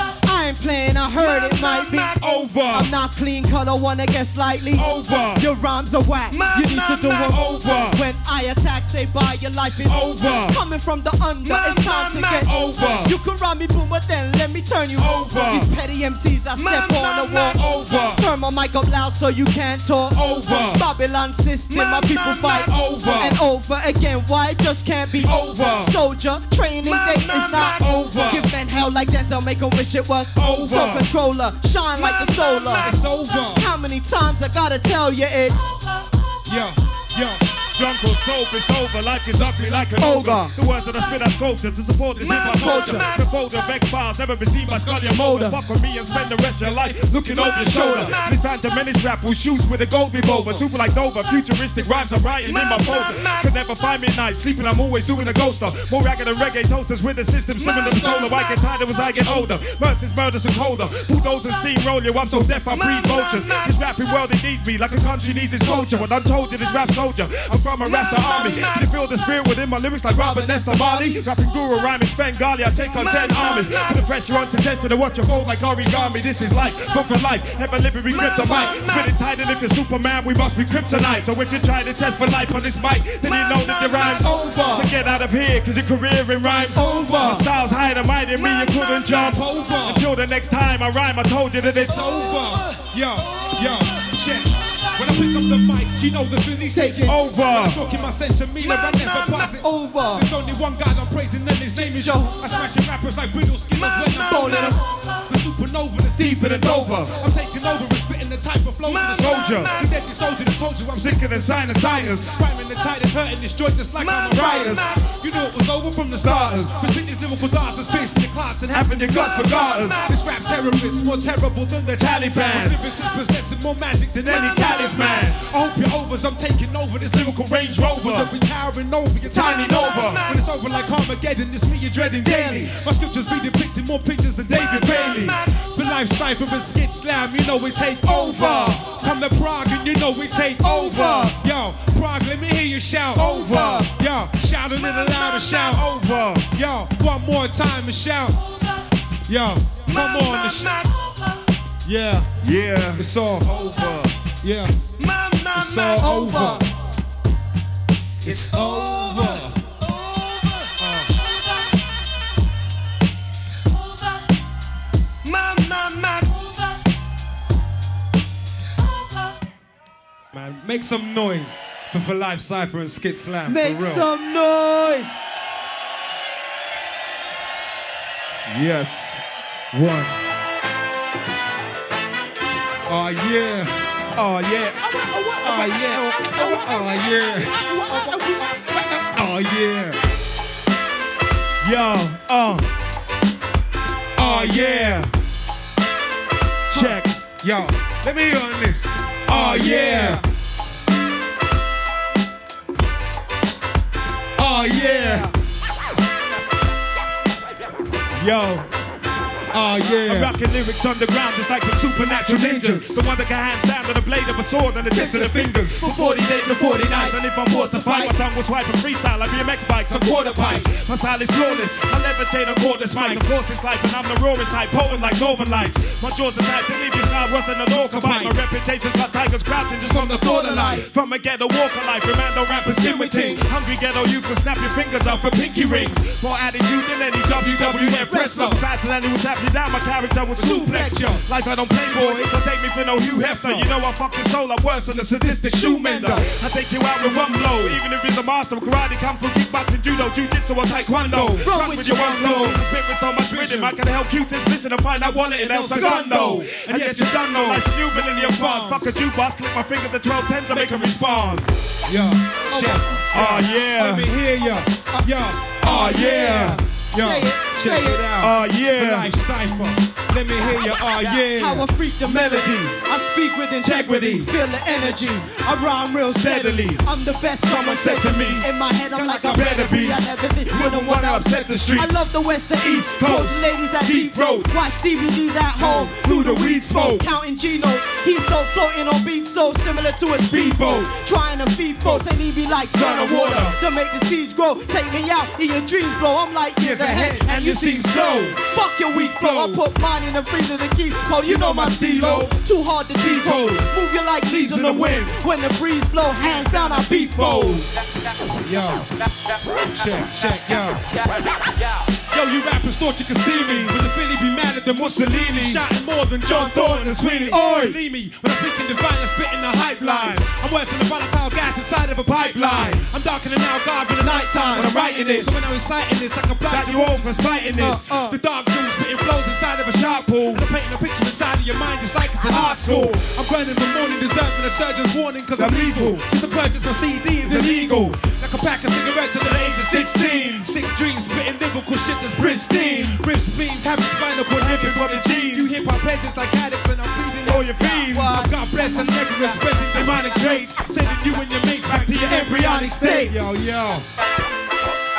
I ain't playing, I heard it might be over. I'm not clean I wanna get slightly over. Your rhymes are whack, you need to do them over. When I attack, say bye, your life is over. Coming from the under, it's time to get over. You can run me boom, but then let me turn you over. These petty MCs, I step on the wall. over. Turn my mic up loud so you can't talk. Over. Babylon system, my people fight over. and over again. Why it just can't be Over. Soldier, training day is not over. Give men hell like Denzel, make 'em wish it was Over. So controller, shine like the solar. It's over. How many times I gotta tell you it's Yo, yo. Drunk or sober, it's over. Life is ugly like an Ogre. ogre. The words that I spit are culture to support this hip hop culture. The fold of X files never been seen by Scully and Mulder. Fuck with me and spend the rest of your life looking over your shoulder. This phantom menace rap will shoot with a gold revolver. Super like Nova, futuristic rhymes I'm writing in my folder. Could never find me at night, sleeping I'm always doing a ghoster. More ragged than reggae toasters with the system slimming them solar. I get tired as I get older. Mercy's murders and colder. Bulldozers steamroll you, I'm so deaf I breathe vultures. This rapping world it needs me like a country needs its culture. What I'm told you, this rap soldier. I'm from from a Rasta army. You feel the spirit within my lyrics like Robert Nesta Marley. Rapping guru, rhyming Svengali, I take on 10 armies. Put the pressure on to test to watch you fold like origami. This is life, fun for life. Never live and grip the mic. Spit it tight and if you're Superman, we must be kryptonite. So if you try to test for life on this mic, then you know that your rhyme's over. So get out of here, cause your career in rhymes over. My style's higher than mine, and me, you couldn't jump over. Until the next time I rhyme, I told you that it's over. Yo, yo, check. Pick up the mic, you know the feeling's taking over. When I'm talking my sense of meaning, I never pass it over. There's only one God I'm praising, and his name is Yo. I smashing rappers like brittle skillers when I'm bowling them. The supernova that's deeper than Dover. I'm taking over and spitting the type of flow to the soldier. The deadly soldier that told you I'm Sicker than sinusitis. Rhyming the tightest, hurting this joint just like I'm a riotous. You knew it was over from the starters. Spit these lyrical darts space in your clots and having your guts for garters. This rap terrorist more terrible than the Taliban. My lyrics is possessing more magic than any talisman. I hope you're overs, I'm taking over this lyrical Range Rover. They'll be towering over your tiny Nova. When it's over like Armageddon, it's me you're dreading daily. My scriptures be depicting more pictures than David Bailey. For life cipher and skit slam, you know we take over. Come to Prague and you know we take over. Yo, Prague, let me hear you shout over. Yo, shout a little louder, shout over. Yo, one more time and shout. Yo, come on, the sh- yeah, yeah, it's all over. Yeah, it's all over. It's over. over. Over. Mama mama over. Man, make some noise for For Life Cypher and Skit Slam. Make for real. some noise. Yes. One. Oh yeah. Oh yeah. Oh yeah. Oh yeah. Oh yeah. Yo, uh. Oh yeah. Check. Yo, let me on this. Oh yeah. Oh yeah. Yo. Oh yeah. I'm rocking lyrics underground just like some supernatural ninjas. The one that can handstand on the blade of a sword and the tips of the fingers. For 40 days or 40 nights. And if I'm forced to fight, my tongue will swipe and freestyle like BMX bikes. Some quarter pipes. My style is flawless. I levitate on cordless mics. Of course it's life and I'm the rawest type, potent like Northern Lights. My jaws are tight leave you worse than an orca bite. My reputation's got tigers crouching just from the thought of life. From a ghetto walk of life, Remando rappers skin with things. Hungry ghetto youth will snap your fingers off for pinky rings. More attitude than any WWF wrestler. Faster than who tap you down, my character will suplex you. Life I don't play boy, don't take me for no Hugh Hefner. You know I fucking soul, I'm worse than a sadistic shoe mender. I take you out with one blow, even if you're the master of karate, kung fu, kickboxing, judo, jujitsu, or taekwondo. Run with your one flow, I spit with so much rhythm, I can help Q-tips listen and find that wallet in El Segundo. And yes, you done know, like some new millennium funds. Fuck a jukebox, click my fingers to 12 tens, I make them respond. Yo, oh, check. Oh yeah. Let me hear ya. Yo. Oh yeah. Oh, yo, Say it, check it out. Oh yeah. For Life Cypher. Let me hear you. Oh yeah. How I freak the melody. I speak with integrity. Feel the energy. I rhyme real steadily. I'm the best someone said to me. In my head, I'm like I better be. I never think wouldn't want to upset the streets. I love the west and east coast. Ladies that deep throat. Watch DVDs at home. Through the weed smoke. Counting G notes. He's dope floating on beats so similar to a speedboat. Trying to feed folks. And he be like sun or water. To make the seeds grow. Take me out in your dreams, bro. I'm like years ahead. And you seem slow. Fuck your weak flow. I put mine in the freezer to keep cold. You know my stilo. Too hard to decode. Move you like leaves in the wind. When the breeze blow, hands down, I beat foes. Yo. Check, check, yo. Yo, you rappers thought you could see me. With the Philly be madder than Mussolini. Shouting more than John Thornton and Sweeney. Oi. Believe me, when I'm speaking divine, I'm spitting the hype lines. I'm worse than the volatile gas inside of a pipeline. I'm darker than Al Garb in the nighttime when I'm writing this. So when I'm reciting this, I can blind you all from fighting this. Uh, uh. The dark jewels spitting flows inside of a shark pool. And I'm painting a picture inside of your mind just like it's an art school. I'm burning the morning deserving a surgeon's warning cause I'm evil. Just to purchase my CD is illegal. Like a pack of cigarettes under the age of 16. Sick dreams, spitting lyrical shit that's pristine. Rip spleens, having spinal cord ripping from the jeans. You hip hop heads like addicts and I'm feeding All your fiends. Well, God bless and never expressing demonic traits. Sending you and your mates back to your embryonic state. Yo, yo.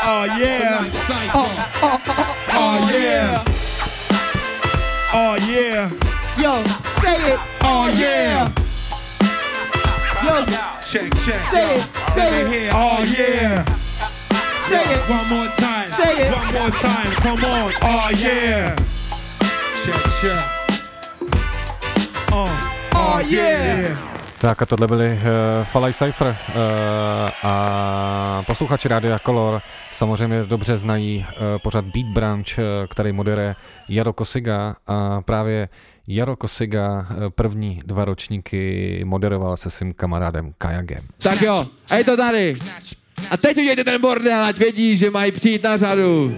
Oh yeah. Life oh, cypher. Oh, oh, oh, yeah. Oh yeah. Yo, say it. Oh yeah. Yo, Check, check. say it. Say it. here. Oh yeah. Say it. One more time. Say it. One more time. Come on. Oh yeah. Check, check. Uh, oh, Oh yeah. Tak a tohle byli uh, Falaj Cypher uh, a posluchači Rádia Color samozřejmě dobře znají uh, pořad Beat Branch, uh, který moderuje Jaro Kosiga a právě Jaro Kosiga uh, první dva ročníky moderoval se svým kamarádem Kajagem. Tak jo, a je to tady. A teď udějte ten bordel, ať vědí, že mají přijít na řadu.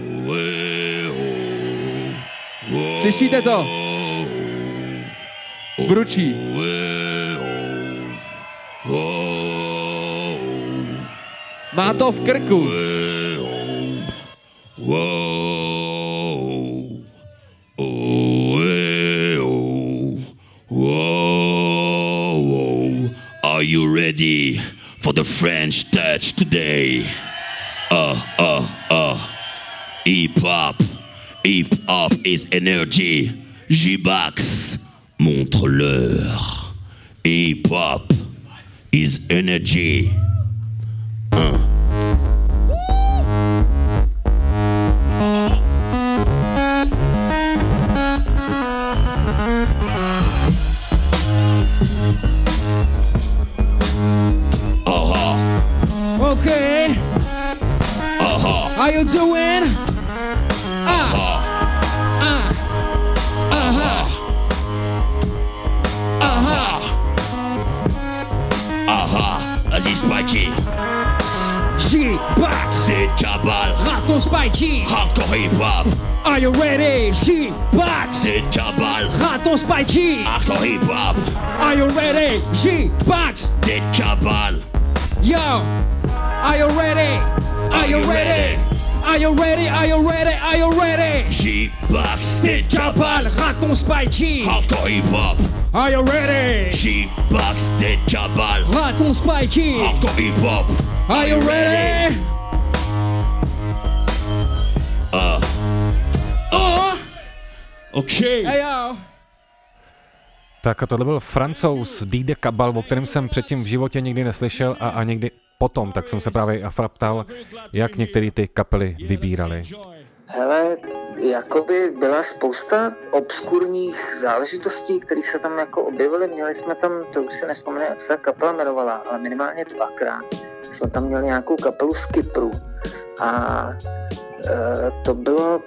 Slyšíte to? Bručí. Má to v krku. Are you ready for the French touch today? Uh, uh, uh. Hip hop. Hip hop is energy. J-Bax, montre-leur. Hip hop is energy. Uh. Uh-huh. Okay. Uh-huh. How you doing? Vas-y, Spikey. G-Box. Jabal. Raton Spikey. Hardcore hip hop. Are you ready? G-Box. Jabal. Raton Spikey. Hardcore hip hop. Are you ready? G-Box. Jabal. Yo. Are you ready? Are you ready? Are you ready? Are you ready? Are you ready? J-Bax. C'est Jabal. Raton Spikey. Hardcore hip hop. Are you ready? J-Bax. C'est Jabal. Raton Spikey. Hardcore hip hop. Are you ready? Uh. Oh. Okay. Hey yo. Tak a tohle byl francouz Dide Kabal, o kterém jsem předtím v životě nikdy neslyšel a, a někdy potom, tak jsem se právě Afra ptal, jak některé ty kapely vybírali. Hele, jakoby byla spousta obskurních záležitostí, které se tam jako objevily. Měli jsme tam, to už si nespomenu, jak se ta kapela jmenovala, ale minimálně dvakrát jsme tam měli nějakou kapelu z Kypru. A e, to bylo,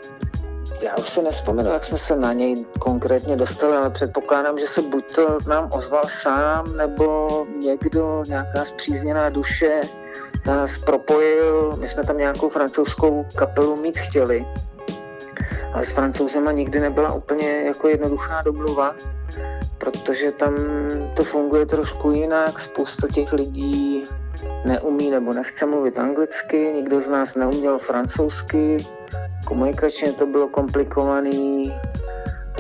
já už si nespomenu, jak jsme se na něj konkrétně dostali, ale předpokládám, že se buď to nám ozval sám, nebo někdo, nějaká zpřízněná duše nás propojil. My jsme tam nějakou francouzskou kapelu mít chtěli, ale s francouzema nikdy nebyla úplně jako jednoduchá domluva, protože tam to funguje trošku jinak, spousta těch lidí neumí nebo nechce mluvit anglicky, nikdo z nás neuměl francouzsky, komunikačně to bylo komplikovaný,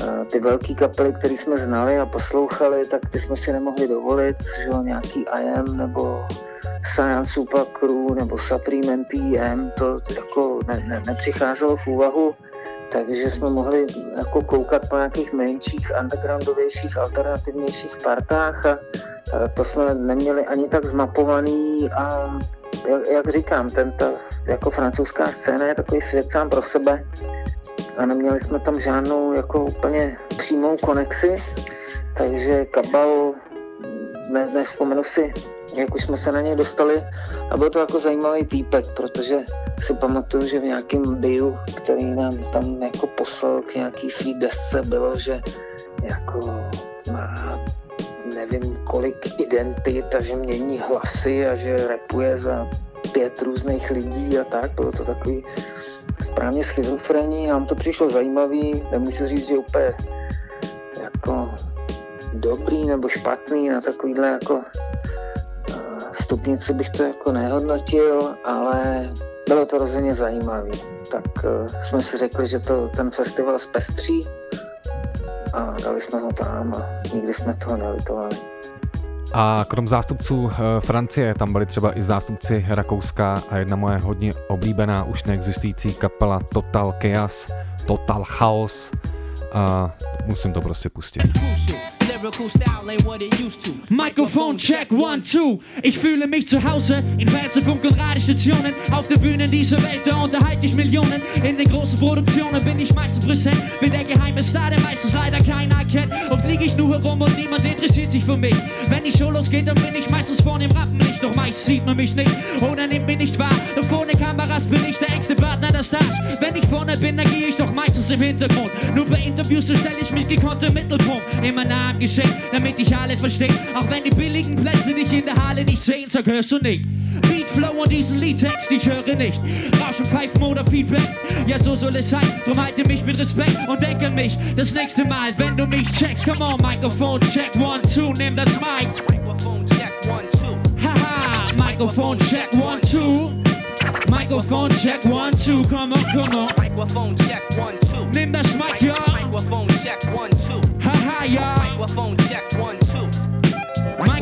Eh, ty velké kapely, které jsme znali a poslouchali, tak ty jsme si nemohli dovolit, že jo, nějaký IM nebo Science Super Crew nebo Supplement EM, to jako ne, ne, nepřicházelo v úvahu, takže jsme mohli jako koukat po nějakých menších, undergroundovějších, alternativnějších partách a, to jsme neměli ani tak zmapovaný a jak, jak říkám, ten, ta jako francouzská scéna je takový svět sám pro sebe a neměli jsme tam žádnou jako úplně přímou konexi, takže Kabal, ne, nevzpomenu si, jak už jsme se na něj dostali. A byl to jako zajímavý týpek, protože si pamatuju, že v nějakém biu, který nám tam jako poslal k nějaký svý desce, bylo, že jako má nevím kolik identit a že mění hlasy a že repuje za pět různých lidí a tak, bylo to takový správně schizofrení, nám to přišlo zajímavý, nemůžu říct, že úplně jako dobrý nebo špatný na takovýhle jako eh, stupnici bych to jako nehodnotil, ale bylo to rozhodně zajímavý. Tak uh, jsme si řekli, že to ten festival zpestří a dali jsme ho tam a nikdy jsme toho nelitovali. A krom zástupců e, Francie, tam byli třeba i zástupci Rakouska a jedna moje hodně oblíbená, už neexistující kapela Total Chaos, Total Chaos a musím to prostě pustit. cool Microphone check, one, two. Ich fühle mich zu Hause in Fernsehfunk und Radiostationen. Auf den Bühnen dieser Welt, da unterhalte ich Millionen. In den großen Produktionen bin ich meistens präsent. Bin der geheime Star, der meistens leider keiner kennt. Oft liege ich nur herum und niemand interessiert sich für mich. Wenn die Show losgeht, dann bin ich meistens vorne im Rappenlicht. Doch meist sieht man mich nicht oder nimmt mich nicht wahr. Doch vor den Kameras bin ich der engste Partner der Stars. Wenn ich vorne bin, dann gehe ich doch meistens im Hintergrund. Nur bei Interviews so stelle ich mich gekonnt im Mittelpunkt. Immer nah am Geschehen, damit ich alle verstehe. Auch wenn die billigen Plätze dich in der Halle nicht sehen, sag hörst du nicht. Beat, Flow und diesen Liedtext, ich höre nicht. Rauschen, Pfeifen oder Feedback. Ja, so soll es sein. Drum halte mich mit Respekt und denke an mich. Das nächste Mal, wenn du mich checkst, come on, Microphone check, one, two, nimm das Mic. Microphone check, one, two. Haha, Microphone check, one, two. Microphone check, one, two, come on, come on. Microphone check, one, two. that's my job. Microphone check one, two. Ha ha, y'all.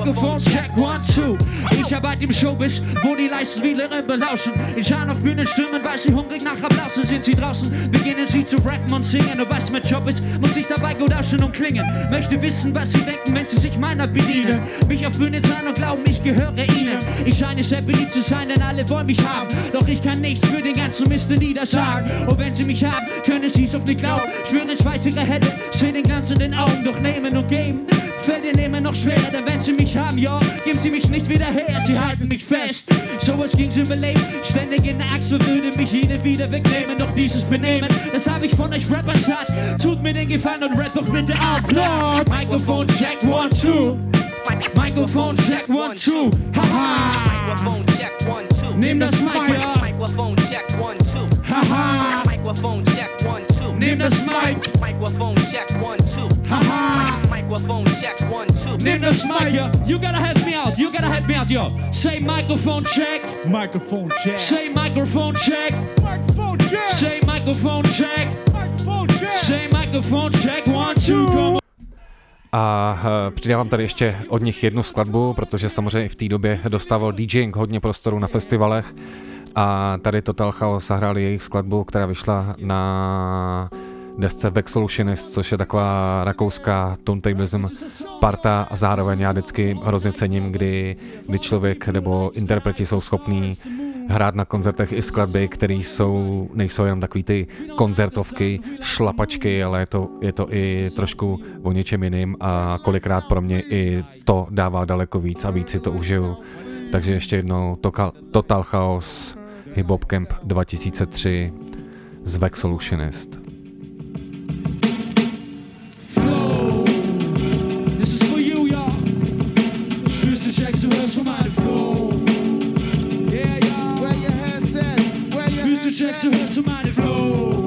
Microphone check, one, two. Ich arbeite im Showbiz, wo die leisten Wählerinnen belauschen. Ich schaue auf Bühnen stürmen, weil sie hungrig nach Applausen sind. Sie draußen beginnen sie zu rappen und singen. Und was mein Job ist, muss ich dabei gut ausschauen und klingen. Möchte wissen, was sie denken, wenn sie sich meiner bedienen. Mich auf Bühnen tragen und glauben, ich gehöre ihnen. Ich scheine sehr beliebt zu sein, denn alle wollen mich haben. Doch ich kann nichts für den ganzen Mist niedersagen. Und wenn sie mich haben, können sie es auf nicht glauben. Schwören Schweiß ihre Hände, sehen den Glanz in den Augen. Doch nehmen und geben fällt ihnen immer noch schwerer. Denn wenn sie mich haben, ja, geben sie mich nicht wieder her. Sie halten mich fest. So was ging's Leben. Ständig in der Achse würde mich ihnen wieder wegnehmen. Doch dieses Benehmen, das habe ich von euch Rappers satt. Tut mir den Gefallen und rap doch bitte out. Microphone check, one, two. Microphone check, one, two. Haha. Microphone check, one, two. Nimm das Mic, ja. Microphone check, one, two. Haha. Microphone check, one, two. Nimm das Mic. Microphone check, one, two. Haha. Microphone check, one, two. Mic, ja. You gotta help me out. You gotta help me out, yo. Say microphone check. Microphone check. Say microphone check. Microphone check. Say microphone check. Microphone check. Say microphone check. One, two. Come A eh, přidávám tady ještě od nich jednu skladbu, protože samozřejmě i v té době dostával DJing hodně prostoru na festivalech a tady Total Chaos zahráli jejich skladbu, která vyšla na desce Vexolutionist, což je taková rakouská turntablism parta a zároveň já vždycky hrozně cením, kdy, kdy člověk nebo interpreti jsou schopní hrát na koncertech i skladby, které jsou, nejsou jenom takový ty koncertovky, šlapačky, ale je to, je to i trošku o něčem jiným a kolikrát pro mě i to dává daleko víc a víc si to užiju. Takže ještě jednou Total, Total Chaos Hip Hop Camp 2003 z Vexolutionist. Spürst du, du, hörst von meinem Flow.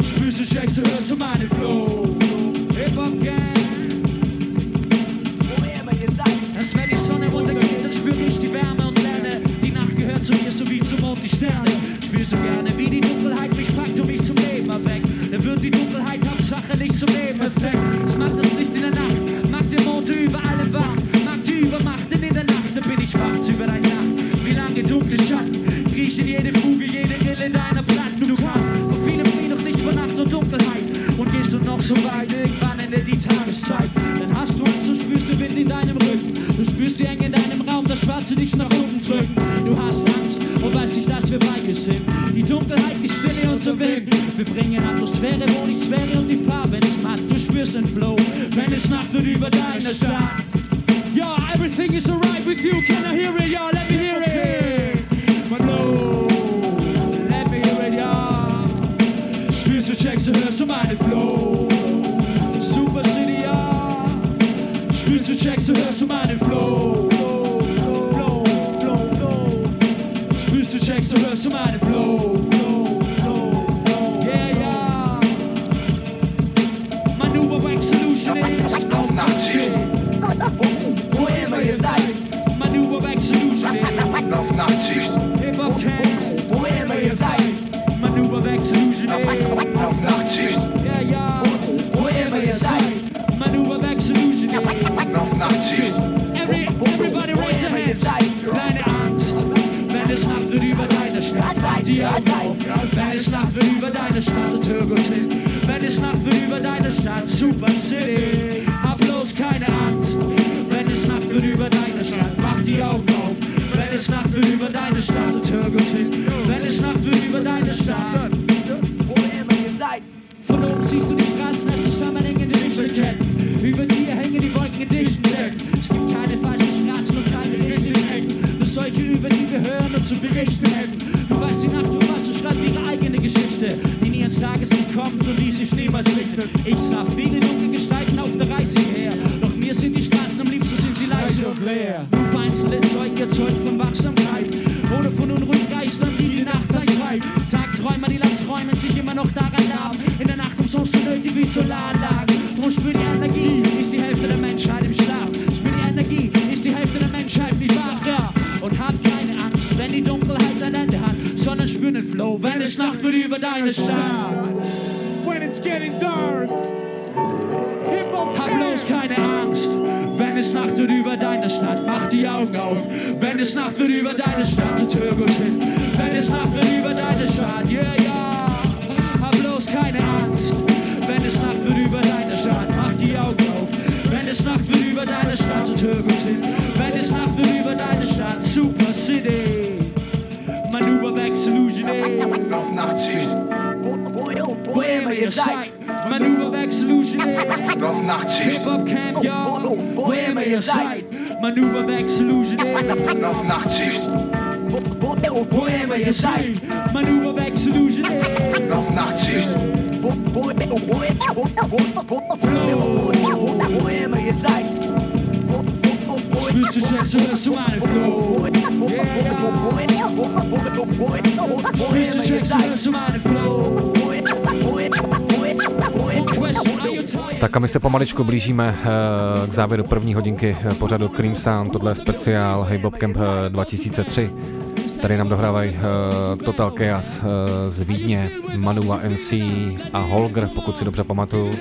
Spürst du, checkst du, hörst von meinem Flow. Hip-Hop Gang. Wo immer ihr seid. Erst wenn die Sonne runtergeht, dann spür ich die Wärme und lerne. Die Nacht gehört zu mir, so zum Mond die Sterne. Spür so gerne, wie die Dunkelheit mich packt und mich zum Leben erweckt. Dann wird die Dunkelheit Hauptsache nicht zum Leben effekt. schwere, wo ich schwere über deine. meer zijn. Maar nu ben ik delusionair. Nog nachtzicht. Hoor je maar je zijn. Maar nu ben ik delusionair. Nog nachtzicht. Hoor je maar je zijn. Spitsen zessen, lessen maar in flow. Spitsen zessen, lessen maar in flow. Tak a my se pomaličku blížíme eh, k závěru první hodinky eh, pořadu Cream Sound, tohle je speciál Hey Bob Camp eh, 2003. Tady nám dohrávají Total Chaos z Vídně, Manuva MC a Holger, pokud si dobře pamatuju.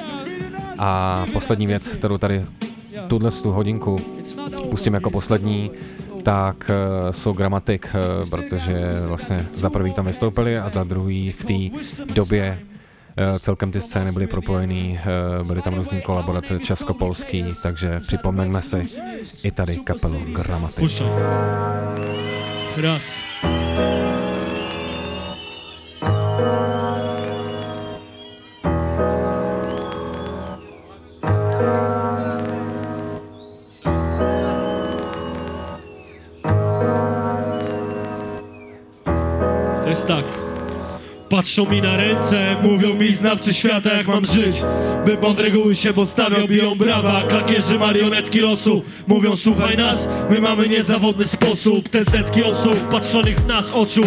A poslední věc, kterou tady tuhle tu hodinku pustím jako poslední, tak jsou Gramatik, protože vlastně za prvý tam vystoupili a za druhý v té době celkem ty scény byly propojený, uh, byly tam různý kolaborace česko-polský, takže připomeňme si i tady kapelu. Pušaj. Raz. Patrzą mi na ręce, mówią mi znawcy świata jak mam żyć? By bądź reguły się postawiał, biją brawa Klakierzy, marionetki losu. Mówią słuchaj nas, my mamy niezawodny sposób. Te setki osób patrzonych w nas oczu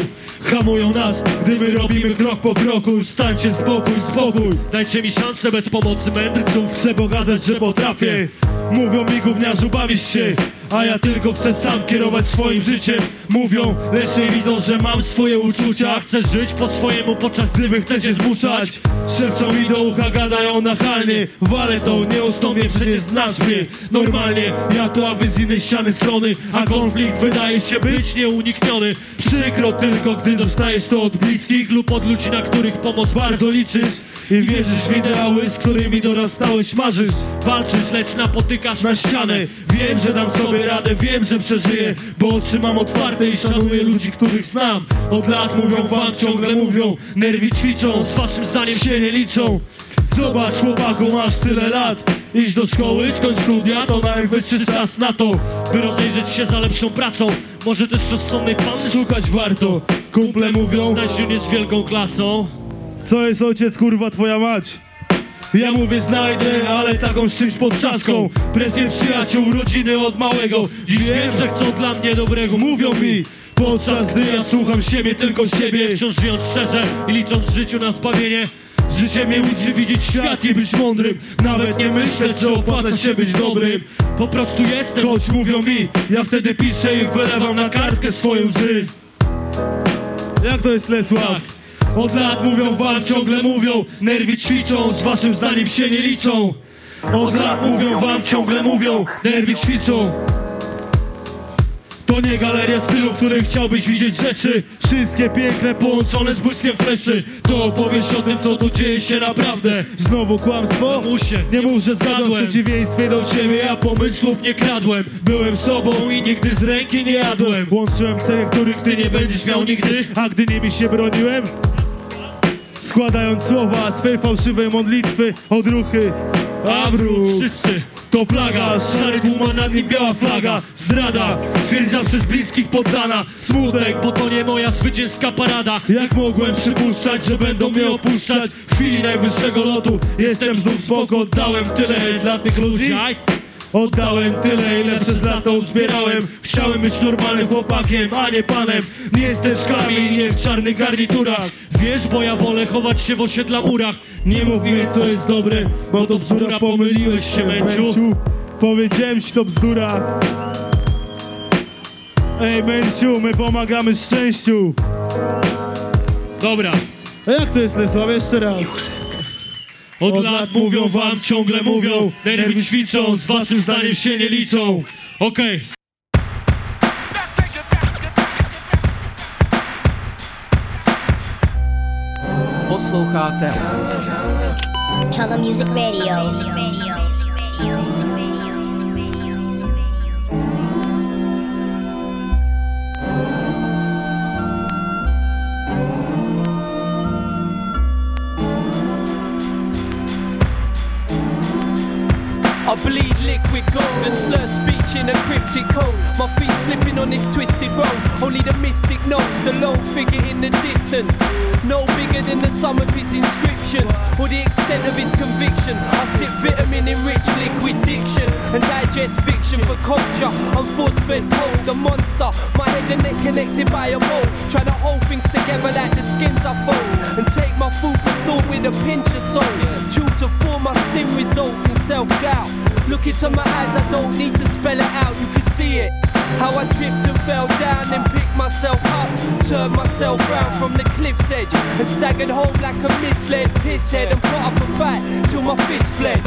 Hamują nas, gdy my robimy krok po kroku Stańcie spokój, spokój Dajcie mi szansę bez pomocy mędrców Chcę pokazać, że potrafię. Mówią mi gówniarzu bawisz się A ja tylko chcę sam kierować swoim życiem. Mówią, lecz nie widzą, że mam swoje uczucia. Chcę żyć po swojemu, podczas gdy wy chcecie zmuszać. Szepczą mi do ucha, gadają nachalnie. Walę to, nie ustąpię, przecież znasz mnie. Normalnie, ja to, a wy z innej ściany strony. A konflikt wydaje się być nieunikniony. Przykro tylko, gdy dostajesz to od bliskich Lub od ludzi, na których pomoc bardzo liczysz. I wierzysz w ideały, z którymi dorastałeś Marzysz, walczysz, lecz napotykasz na ścianę. Wiem, że dam sobie radę, wiem, że przeżyję Bo oczy mam otwarte i szanuję ludzi, których znam. Od lat mówią wam, ciągle mówią Nerwi ćwiczą, z waszym zdaniem się nie liczą. Zobacz chłopaku, masz tyle lat. Idź do szkoły, skończ studia, to najwyższy czas na to By rozejrzeć się za lepszą pracą. Może też rozsądnej panny szukać warto. Kumple mówią, znać jest wielką klasą. Co jest ojciec, kurwa, twoja mać? Ja mówię znajdę, ale taką z czymś pod czaszką Presję przyjaciół, rodziny od małego. Dziś wiem, że chcą dla mnie dobrego. Mówią mi Podczas gdy ja słucham siebie, tylko siebie. Wciąż żyjąc szczerze i licząc życiu na zbawienie. Życie mnie uczy widzieć świat i być mądrym. Nawet nie myśleć, że opłaca się być dobrym. Po prostu jestem, choć mówią mi Ja wtedy piszę i wylewam na kartkę swoje łzy. Jak to jest Lesław? Od lat mówią wam, ciągle mówią. Nerwi ćwiczą, z waszym zdaniem się nie liczą. Od lat mówią wam, ciągle mówią. Nerwi ćwiczą. To nie galeria stylu, w której chciałbyś widzieć rzeczy. Wszystkie piękne, połączone z błyskiem fleszy. To opowieść o tym, co tu dzieje się naprawdę. Znowu kłamstwo? Musie, nie mów, że zgadłem W przeciwieństwie do ciebie ja pomysłów nie kradłem. Byłem sobą i nigdy z ręki nie jadłem. Łączyłem cele, których ty nie będziesz miał nigdy. A gdy nimi się broniłem? Składając słowa swej fałszywej modlitwy, odruchy. Awru, wszyscy. To plaga, szary tłuma nad nim biała flaga. Zdrada, twierdza przez bliskich poddana. Smutek, bo to nie moja zwycięska parada. Jak mogłem przypuszczać, że będą mnie opuszczać? W chwili najwyższego lotu Jestem znów spoko, oddałem tyle dla tych ludzi Oddałem tyle, ile przez lata uzbierałem. Chciałem być normalnym chłopakiem, a nie panem. Nie z teczkami, nie w czarnych garniturach. Wiesz, bo ja wolę chować się w osiedla murach. Nie mów mi, co jest dobre, bo to bzdura. Pomyliłeś się, Męciu. Powiedziałem ci to bzdura. Ej, Męciu, my pomagamy szczęściu. Dobra. A jak to jest, Lesław? Jeszcze raz od lat mówią wam, ciągle mówią Nerwy ćwiczą, z waszym zdaniem się nie liczą Okej Posloucháte Color Music Radio. I bleed liquid gold and slur speech in a cryptic code. My feet slipping on this twisted road. Only the mystic knows the lone figure in the distance. No bigger than the sum of his inscriptions or the extent of his conviction. I sip vitamin enriched liquid diction and digest fiction for culture. I'm force fed cold, a monster. My head and neck connected by a mold. Trying to hold things together like the skins I fold. And take my food for thought with a pinch of salt. Due to form my sin results in self doubt. Look into my eyes, I don't need to spell it out, you can see it. How I tripped and fell down, then picked myself up. Turned myself round from the cliff's edge and staggered home like a misled pisshead and put up a fight till my fist bled.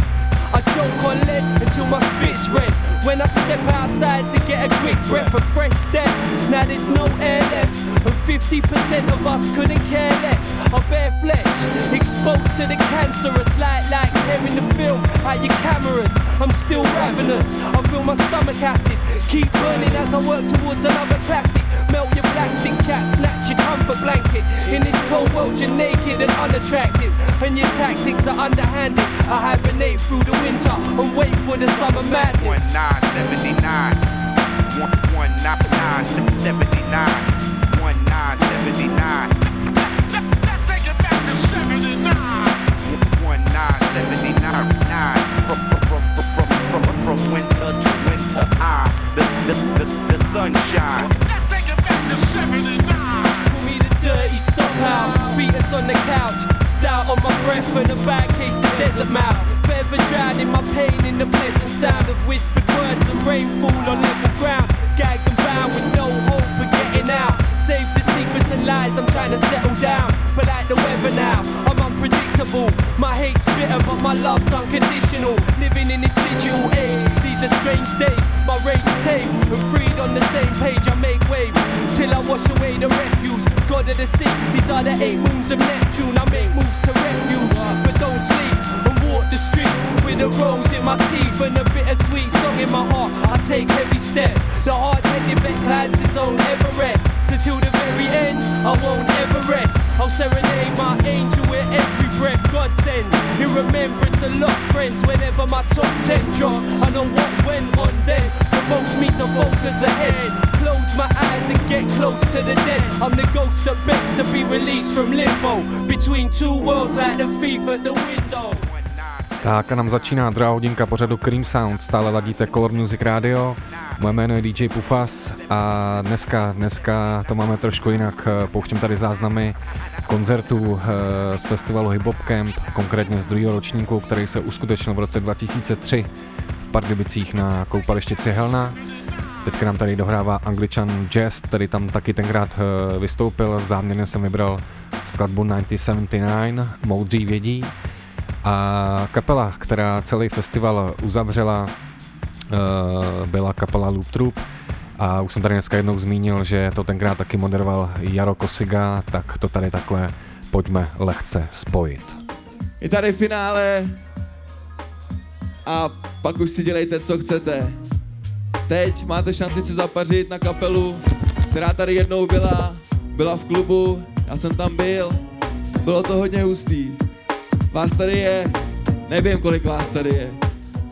I choke on lead until my spit's red. When I step outside to get a quick breath of fresh death, now there's no air left. And 50% of us couldn't care less. Our bare flesh, exposed to the cancerous light like tearing the film out your cameras. I'm still ravenous. I feel my stomach acid. Keep burning as I work towards another classic. Melt plastic chat, snatch your comfort blanket. In this cold world, you're naked and unattractive. And your tactics are underhanded. I hibernate through the winter and wait for the summer madness. 1979. 1979. 1979. From winter to winter, I, the, the, the, the sunshine. Me the dirty stockhouse. Fetus on the couch. On my breath and a bad case of desert mouth. Drowning my pain in the pleasant sound of whispered words and rainfall on level ground. Gagged and bound with no hope getting out. Save the secrets and lies, I'm trying to settle down. But like the weather now, I'm unpredictable. My hate's bitter, but my love's unconditional. Living in this digital age, these are strange days. My rage tame and freed on the same page. I make waves till I wash away the refuse. God of the sea, these are the eight moons of Neptune. I make moves to refuge, but don't sleep with a rose in my teeth and a bittersweet song in my heart. I take every step. The hard-headed vet climbs his own Everest. So till the very end, I won't ever rest. I'll serenade my angel with every breath God sends. In remembrance of lost friends. Whenever my top ten drops, I know what went on then. Provokes me to focus ahead. Close my eyes and get close to the dead. I'm the ghost that begs to be released from limbo. Between two worlds like the thief at the window. Tak a nám začíná druhá hodinka pořadu Cream Sound, stále ladíte Color Music Radio, moje jméno je DJ Pufas a dneska, dneska to máme trošku jinak, pouštím tady záznamy koncertů eh, z festivalu Hip Hop Camp, konkrétně z druhého ročníku, který se uskutečnil v roce 2003 v Pardubicích na koupališti Cihelna. Teďka nám tady dohrává Angličan Jazz, který tam taky tenkrát eh, vystoupil, záměrně jsem vybral skladbu 1979, Moudří vědí, a kapela, která celý festival uzavřela, byla kapela Loop Troop. A už jsem tady dneska jednou zmínil, že to tenkrát taky moderoval Jaro Kosiga, tak to tady takhle pojďme lehce spojit. Je tady finále a pak už si dělejte, co chcete. Teď máte šanci si zapařit na kapelu, která tady jednou byla, byla v klubu, já jsem tam byl, bylo to hodně hustý. Vás tady je, nevím kolik vás tady je.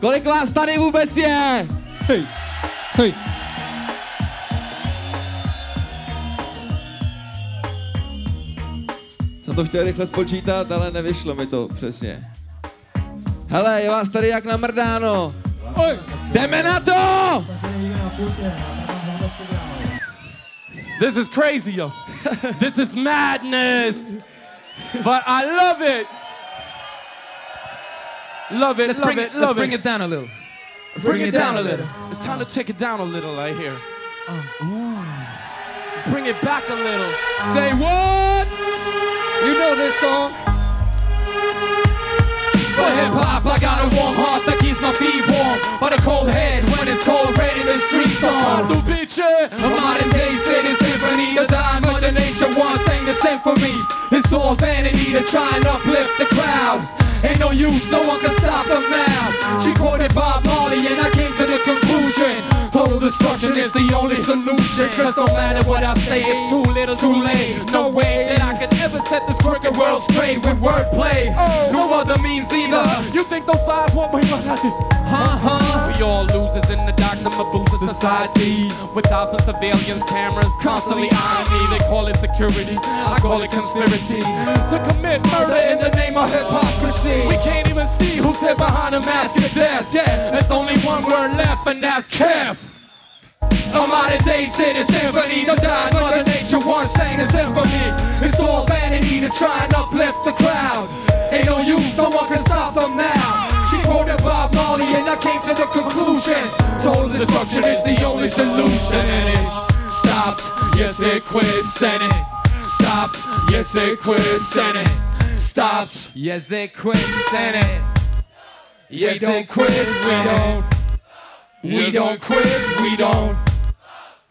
Kolik vás tady vůbec je? Hej, hej. Jsem to chtěl rychle spočítat, ale nevyšlo mi to přesně. Hele, je vás tady jak namrdáno. Oj, jdeme na to! This is crazy, yo. this is madness. But I love it. Love it, Let's love bring it, it- let's love bring it. it down a little. Let's bring, Bring it it down, down a a little. It's time to take it down a little, I hear. Oh. Ooh. Bring it back a little. Say what? You know this song? For hip hop, I got a warm heart that keeps my feet warm. But a cold head when it's cold red in the streets on. Du bitche, a modern day city symphony. A dime under nature one sang the symphony. It's all vanity to try and uplift the crowd. Ain't no use, no one can stop them now. She quoted Bob Marley and I came to the conclusion. Total destruction is the only solution. Cause no matter what I say, it's too little too late. No way that I could set this crooked world straight with wordplay. Oh. No other means either. You think those sides won't wait like I did? Huh-huh. We all losers in the dark, number booster society. With thousands of aliens, cameras constantly eyeing me. They call it security, I call it conspiracy. To commit murder in the name of hypocrisy. We can't even see who's here behind a mask of death. Yeah, there's only one word left, and that's Kev. I'm out a modern day city symphony, the dying mother nature once sang this infamy. It's all vanity to try and uplift the crowd. Ain't no use, no one can stop them now. She quoted Bob Marley and I came to the conclusion. Total destruction is the only solution. And it stops, yes it quits, and it stops, yes it quits, and it stops, yes it quits, and it yes it quits, don't. We don't quit, we don't.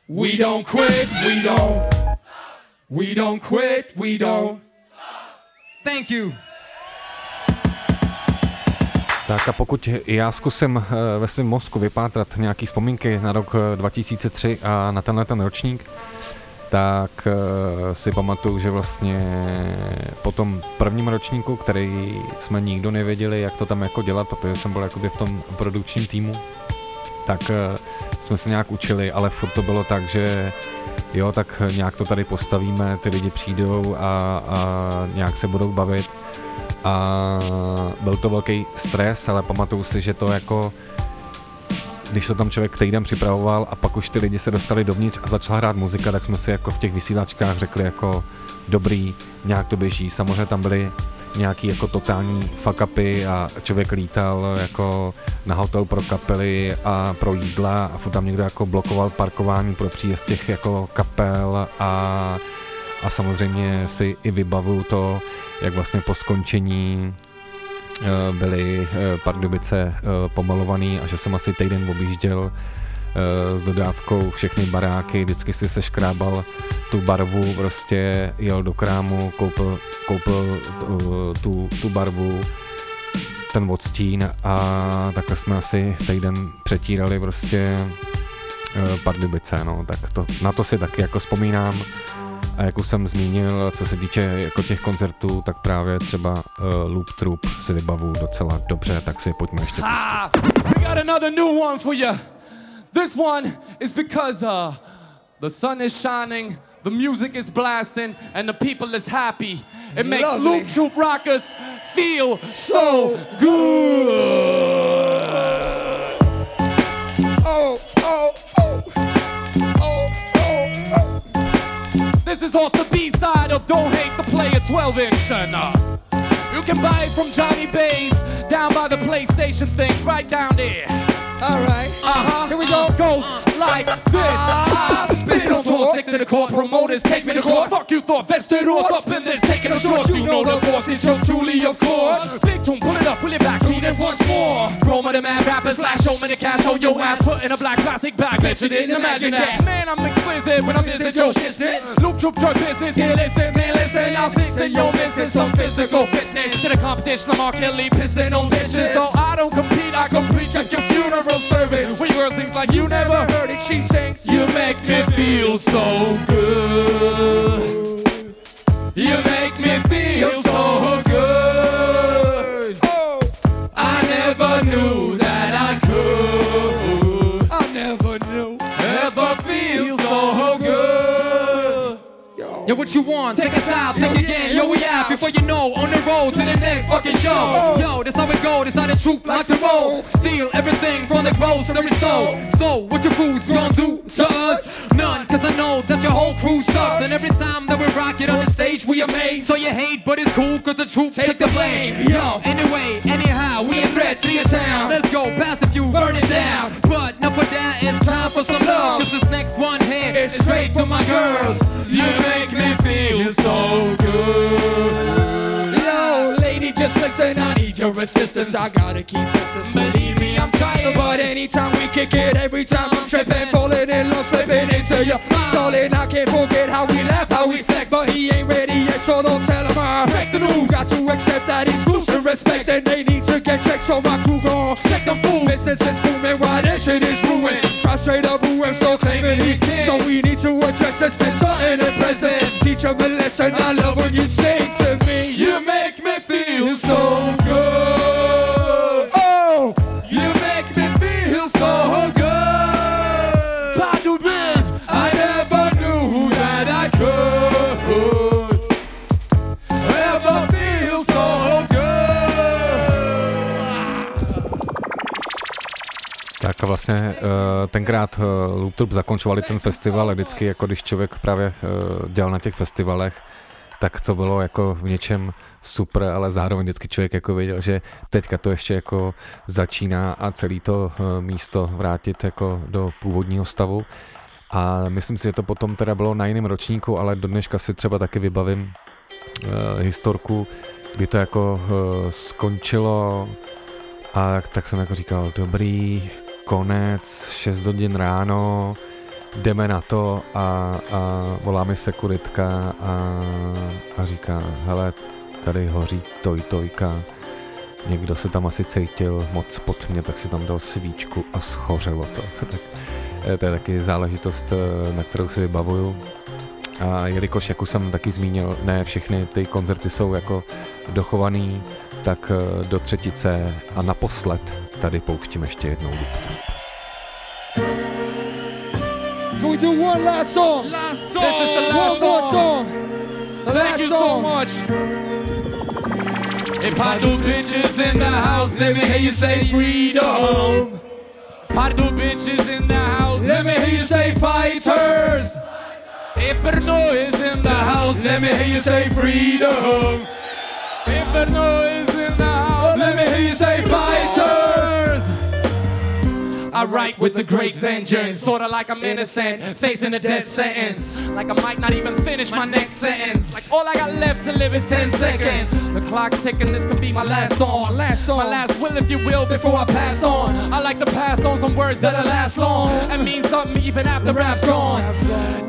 We don't quit, we don't. We don't quit, we don't. Thank you. Tak a pokud já zkusím eh, ve svém mozku vypátrat nějaký vzpomínky na rok eh, 2003 a na tenhle ten ročník, tak eh, si pamatuju, že vlastně po tom prvním ročníku, který jsme nikdo nevěděli, jak to tam jako dělat, protože jsem byl jakoby v tom produkčním týmu, tak eh, jsme se nějak učili, ale furt to bylo tak, že jo, tak nějak to tady postavíme, ty lidi přijdou a, a nějak se budou bavit a byl to velký stres, ale pamatuju si, že to jako když to tam člověk týden připravoval a pak už ty lidi se dostali dovnitř a začala hrát muzika, tak jsme si jako v těch vysílačkách řekli jako dobrý, nějak to běží. Samozřejmě tam byly nějaký jako totální fuck a člověk lítal jako na hotel pro kapely a pro jídla a furt tam někdo jako blokoval parkování pro příjezd těch jako kapel a, a samozřejmě si i vybavuju to, jak vlastně po skončení eh, byly eh, Pardubice eh, pomalovaný a že jsem asi týden objížděl s dodávkou všechny baráky, vždycky si seškrábal tu barvu, prostě jel do krámu, koupil, koupil tu, tu, tu barvu, ten odstín a takhle jsme asi týden přetírali prostě eh, Pardubice, no, tak to, na to si taky jako vzpomínám. A jak už jsem zmínil, co se týče jako těch koncertů, tak právě třeba uh, Loop Troop si vybavu docela dobře, tak si pojďme ještě pustit. Ah, we got another new one for you. This one is because uh, the sun is shining, the music is blasting, and the people is happy. It makes Lovely. Loop Troop Rockers feel so good. Oh, oh, oh. Oh, oh, oh. This is off the B side of Don't Hate the Player 12 inch. And, uh, you can buy it from Johnny Bays down by the PlayStation things right down there. Alright, uh huh. Here we go. Uh-huh. Goes like uh-huh. this. Uh-huh. I spit it on tour, sick to the core. Promoters take me to court. Fuck you thought vested off up in this, taking a short. You know the boss is just truly, of course. Big tune, pull it up, pull it back, need it once more. Roman of the mad rappers slash show me the cash on your ass. Put in a black plastic bag. Bet you didn't imagine that. Man, I'm explicit when I'm missing your shit. Loop troop truck business. Here, listen, man, listen. I'm fixing your missing some physical fitness. To the competition, I'm R. Kelly pissing on bitches. So I don't compete, I complete at your funeral service. When your girl sings like you never heard it, she sings. You make me feel so good. You make me feel so good. Yo, what you want? Take us out, take again. Yo, we out before you know. On the road to the next fucking show. Yo, that's how it go. That's how the troop like to roll. Steal everything from the gross to restore. So, what your fools gonna do to us? None, cause I know that your whole crew sucks. And every time that we rock it on the stage, we amaze. So you hate, but it's cool, cause the troop take the blame. Yo, anyway, anyhow, we a threat to your town. Let's go past a few, burn it down. But enough for that, it's time for some love. Cause this next one here is straight to my girls. You make me feel so good. Yo, lady, just listen, I need your assistance. I gotta keep distance. Believe me, I'm tired. But anytime we kick it, every time I'm tripping, falling in love, slipping into your darling. I can't forget how we laugh, how we sex, but he ain't ready yet, so don't tell him I break the news. Got to accept that he's losing respect, and they need to get checked, so my crew gon' check them fool. Business is booming, why this shit is ruined. Try straight up, who am still claiming he's. So we need to address this, been something in present. Teach him a lesson, I love when you sing to me. You make me feel so Tak vlastně uh, tenkrát uh, Loop zakončovali ten festival a vždycky jako když člověk právě uh, dělal na těch festivalech, tak to bylo jako v něčem super, ale zároveň vždycky člověk jako věděl, že teďka to ještě jako začíná a celý to místo vrátit jako do původního stavu. A myslím si, že to potom teda bylo na jiném ročníku, ale do dneška si třeba taky vybavím uh, historku, kdy to jako uh, skončilo a tak, tak jsem jako říkal, dobrý, konec, 6 hodin ráno, jdeme na to a, a volá mi sekuritka a, a říká, hele, tady hoří toj tojka, někdo se tam asi cítil moc pod mě, tak si tam dal svíčku a schořelo to. [LAUGHS] tak eh, to je taky záležitost, eh, na kterou si vybavuju. A jelikož, jak už jsem taky zmínil, ne všechny ty koncerty jsou jako dochovaný, tak eh, do třetice a naposled tady pouštím ještě jednou Loop Troop. Can we do one last song? Last song. This is the last one more song. The Thank you so much. If I do bitches in the house, let me hear you say freedom. Do bitches in the house, let me hear you say fighters. If there noise in the house, let me hear you say freedom. If there Bye. I write with a great vengeance, sorta like I'm innocent, facing a death sentence. Like I might not even finish my next sentence. Like all I got left to live is 10 seconds. The clock's ticking, this could be my last song. Last song. My last will, if you will, before I pass on. I like to pass on some words that'll last long and mean something even after rap's gone.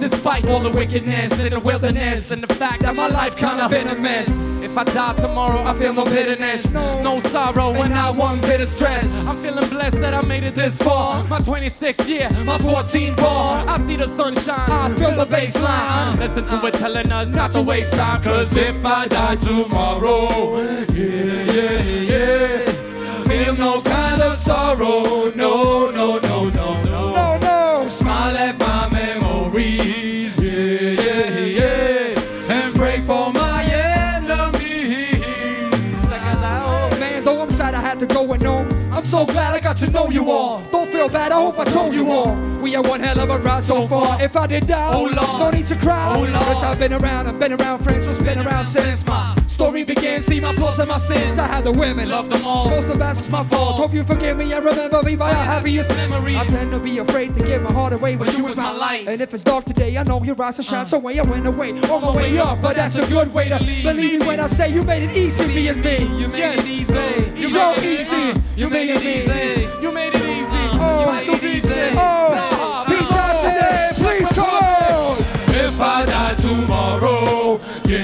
Despite all the wickedness in the wilderness and the fact that my life kinda been a mess. If I die tomorrow, I feel no bitterness, no sorrow, and not one bit of stress. I'm feeling blessed that I made it this far. My 26 year, my 14 bar. I see the sunshine, I feel the bass line. Listen to it telling us not to waste time. Cause if I die tomorrow, yeah, yeah, yeah. Feel no kind of sorrow, no, no, no, no, no. No, no. Smile at my memories, yeah, yeah, yeah. And pray for my enemies. Like as I hope. Man, though I'm sad I had to go and know. I'm so glad I got to know you all. Feel bad, I hope I told you all. We are one hell of a ride so far. If I did die, Oh, Lord. no need to cry. Oh. Cause I've been around, I've been around friends who's been around since my story began. See my flaws and my sins. I had the women, Love them all. Most of that's my fault. Hope you forgive me and remember me by our happiest memories. I tend to be afraid to give my heart away, but, you was my light. And if it's dark today, I know your eyes will shine. Uh. So way I went away on my way up, but that's a good way to believe me when I say you made it easy, me and me. You made it easy. You So easy. You made it easy. You made it easy. Oh, you had no DJ. Oh, peace out today. Please come on. If I die tomorrow, yeah,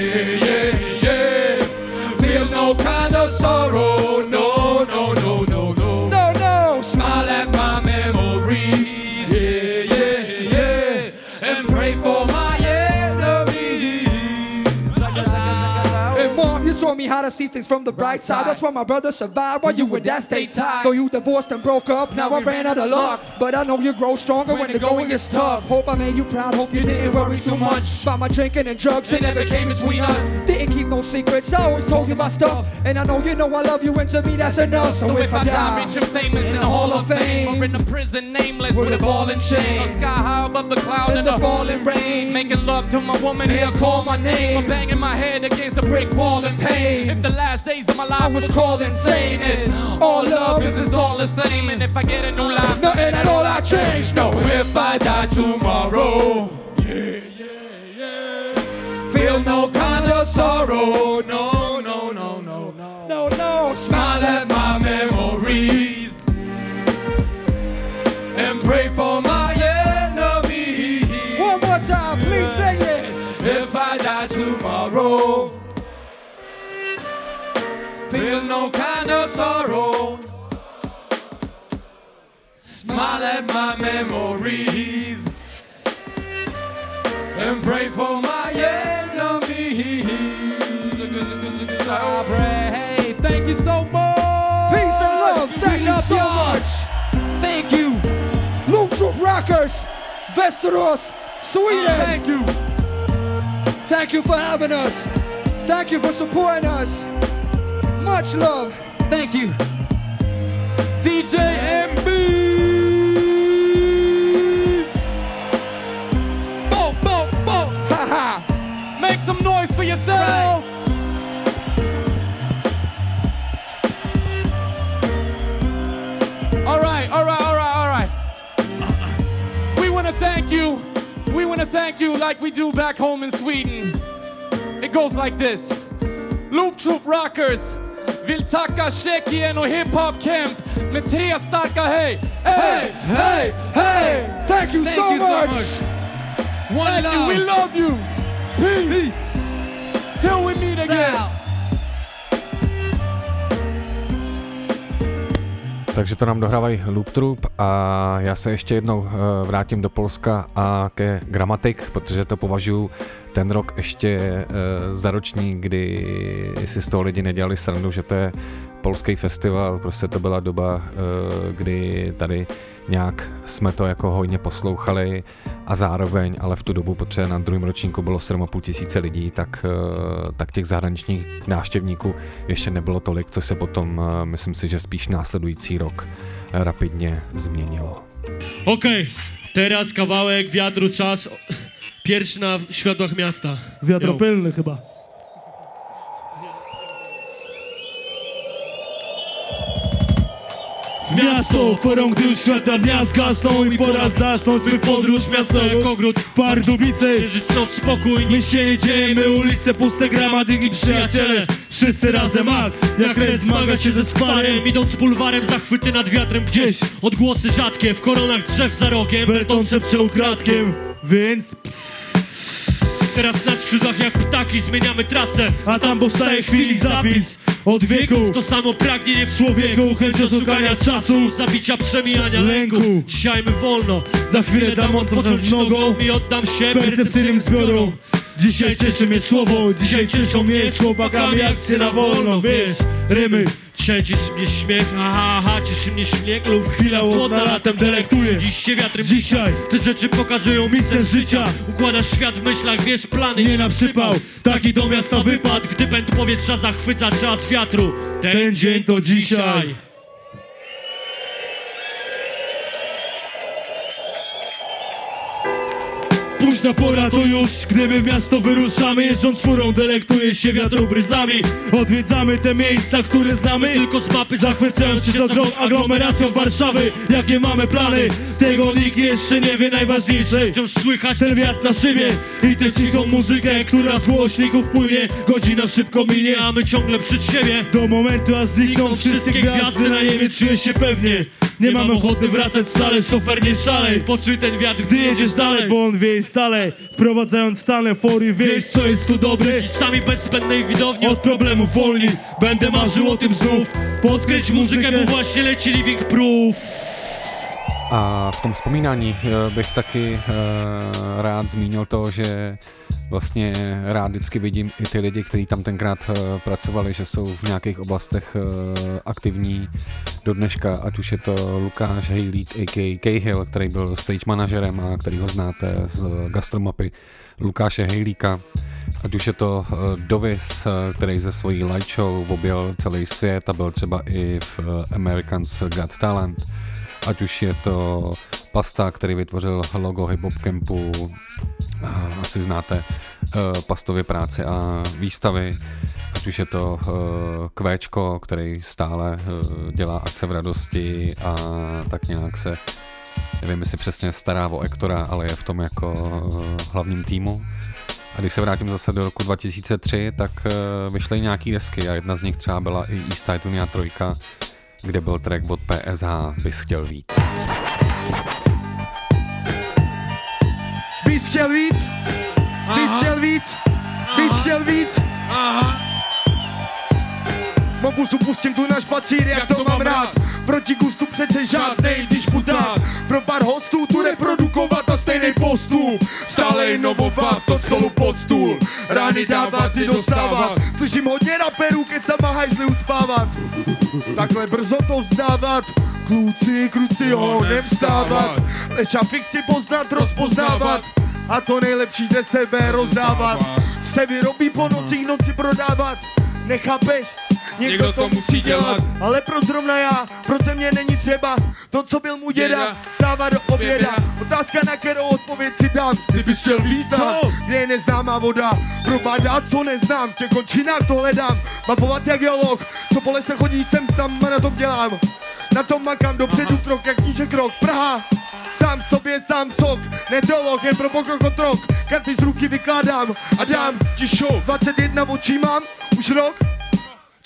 yeah, yeah. Feel no kind of sorrow, no, no, no, no, no. No, no. Smile at my memories, yeah, me how to see things from the bright side. That's why my brother survived while you were that state tied. Though you divorced and broke up, now I ran out of luck. But I know you grow stronger when the going is tough. Hope I made you proud, hope you didn't worry too much. About my drinking and drugs, it never came between us. Didn't keep no secrets, I always told you my stuff. And I know you know I love you, and to me that's enough. So, So if I die rich and famous in the Hall of Fame, or in a prison nameless with a ball and chain, or sky high above the cloud in the falling rain, making love to my woman here, call my name, or banging my head against a brick wall in pain. If the last days of my life was called insane, it's all love, cause it's all the same. And if I get a new life, nothing at all I change. No, if I die tomorrow, yeah, yeah, yeah, feel no kind of sorrow, no, sorrow. Smile at my memories and pray for my enemies. I pray. Thank you so much. Peace and love. Thank you so much. Thank you. Loop Troop Rockers, Västerås, Sweden. Thank you. Thank you for having us. Thank you for supporting us. Much love. Thank you. DJ MB. Bo, bo, bo. Haha. [LAUGHS] Make some noise for yourself. All right, all right, all right, all right. We want to thank you. We want to thank you like we do back home in Sweden. It goes like this. Loop Troop Rockers vill tacka Tjeckien och Hip Hop Camp med tre starka hej. Hej, hej, hej! Thank you so much. One love. We love you. Peace. Till we meet again. Takže to nám dohrávají Loop Troop a já se ještě jednou eh, vrátím do Polska a ke Gramatik, protože to považuji ten rok ještě eh, za roční, kdy si z toho lidi nedělali srandu, že to je polský festival, prostě to byla doba, eh, kdy tady nějak jsme to jako hojně poslouchali a zároveň, ale v tu dobu, protože na druhém ročníku bylo 7,5 tisíce lidí, tak, eh, tak těch zahraničních návštěvníků ještě nebylo tolik, co se potom, myslím si, že spíš následující rok rapidně změnilo. Okej, teraz kawałek wiatru czas. Pierwszy na światłach miasta. Wiatropylny chyba. Miasto, porą gdy już światła dnia zgasną i pora zasnąć by podróż miasto jak ogród Pardubice Księżyc, noc, spokój, Nic się nie dzieje, my ulice puste, gramatyki przyjaciele. Wszyscy razem ak, jak lec zmagać się ze skwarem. Idąc bulwarem, zachwyty nad wiatrem gdzieś Odgłosy rzadkie, w koronach drzew za rogiem. Belton szepcze ukradkiem, więc Teraz na skrzydłach jak ptaki zmieniamy trasę A tam powstaje chwili zapis. Od wieków To samo pragnienie w człowieku Chęć oszukania czasu Zabicia, przemijania Lęku. Dzisiaj my wolno. Za chwilę dam odpocząć nogą. I oddam się percepcyjnym zbiorom Dzisiaj cieszy mnie słowo, dzisiaj cieszą mnie z chłopakami akcje na wolno, wiesz, rymy Cieszy mnie śmiech, aha, aha, cieszy mnie śnieg lub Chwila łodna latem delektuje Dziś się wiatrem Dzisiaj Te rzeczy pokazują mi sens życia. Układasz świat w myślach, wiesz plany Nie na przypał, taki do miasta wypadł Gdy pęd powietrza zachwyca czas wiatru. Ten dzień to dzisiaj Chceš na pora to już, gdy my w miasto wyruszamy Jeżdżąc furą, delektujesz się wiatrą bryzami Odwiedzamy te miejsca, które znamy Tylko z mapy zachwycając się tą aglomeracją Warszawy. Jakie mamy plany, tego nikt jeszcze nie wie Najważniejsze, wciąż słychać ten wiatr na szybie I tę cichą muzykę, która z głośników płynie. Godzina szybko minie, a my ciągle przed siebie. Do momentu, a znikną wszystkie gwiazdy. na niebie Czuję się pewnie. Nie mam ochoty wracać wcale, szofer nie szalej. Poczuj ten wiatr, Gdy jedziesz dalej, bo on wieje stale Wprowadzając stale fory, wiesz co jest tu dobre? Dziś sami bez zbędnej widowni Od problemów wolni, będę marzył o tym znów. Podkryć Muzykę, bo właśnie leci Living Proof A v tom vzpomínání eh, bych taky eh, rád zmínil to, že vlastně rád vždycky vidím i ty lidi, kteří tam tenkrát eh, pracovali, že jsou v nějakých oblastech aktivní do dneška, ať už je to Lukáš Hejlík, a.k.a. Cahill, který byl stage manažerem a který ho znáte z gastromapy Lukáše Hejlíka, ať už je to Dovis, který ze svojí light show objel celý svět a byl třeba i v Americans Got Talent, ať už je to Pasta, který vytvořil logo Hip Campu, asi znáte Pastově práce a výstavy, ať už je to Kvéčko, který stále dělá akce v radosti a tak nějak se, nevím jestli přesně stará o Ektora, ale je v tom jako hlavním týmu. A když se vrátím zase do roku 2003, tak vyšly nějaký desky a jedna z nich třeba byla i East Titunia 3, kde byl track od PSH Bys chtěl víc. Bys chtěl víc? Bys chtěl víc? Bys chtěl víc? Aha. Mobusu pustím tu na špacír, jak, jak to mám rád Proti gustu přece žádnej, když dát Pro pár hostů tu reprodukovat a stejný postup Stále inovovat, to stolu pod stůl. Rány dávat i dostávat Slyším hodně raperů, keď sa hajzli uspávat. Takhle brzo to vzdávat. Kluci, kruci ho nevstávat Lež a fikci poznat, rozpoznávat. A to nejlepší ze sebe rozdávat. Se vyrobí po nocích, noci prodávat. Nechápeš? Někdo, Někdo to musí dělat. Ale pro zrovna já, proto mě není třeba to, co byl mu děda, stává do oběda. Otázka, na kterou odpověď si dám. Ty bys chtěl víc? Kde je neznámá voda, probádá, co neznám, v těch končinách to hledám. Mapovat jak geolog, co po lese chodí sem tam a na tom dělám. Na tom makám dopředu Aha. krok, jak kníže krok. Praha, sám sobě sám sok, nedolog, jen pro pokrok otrok. Karty z ruky vykládám a dám ti show. 21 očí mám, už rok,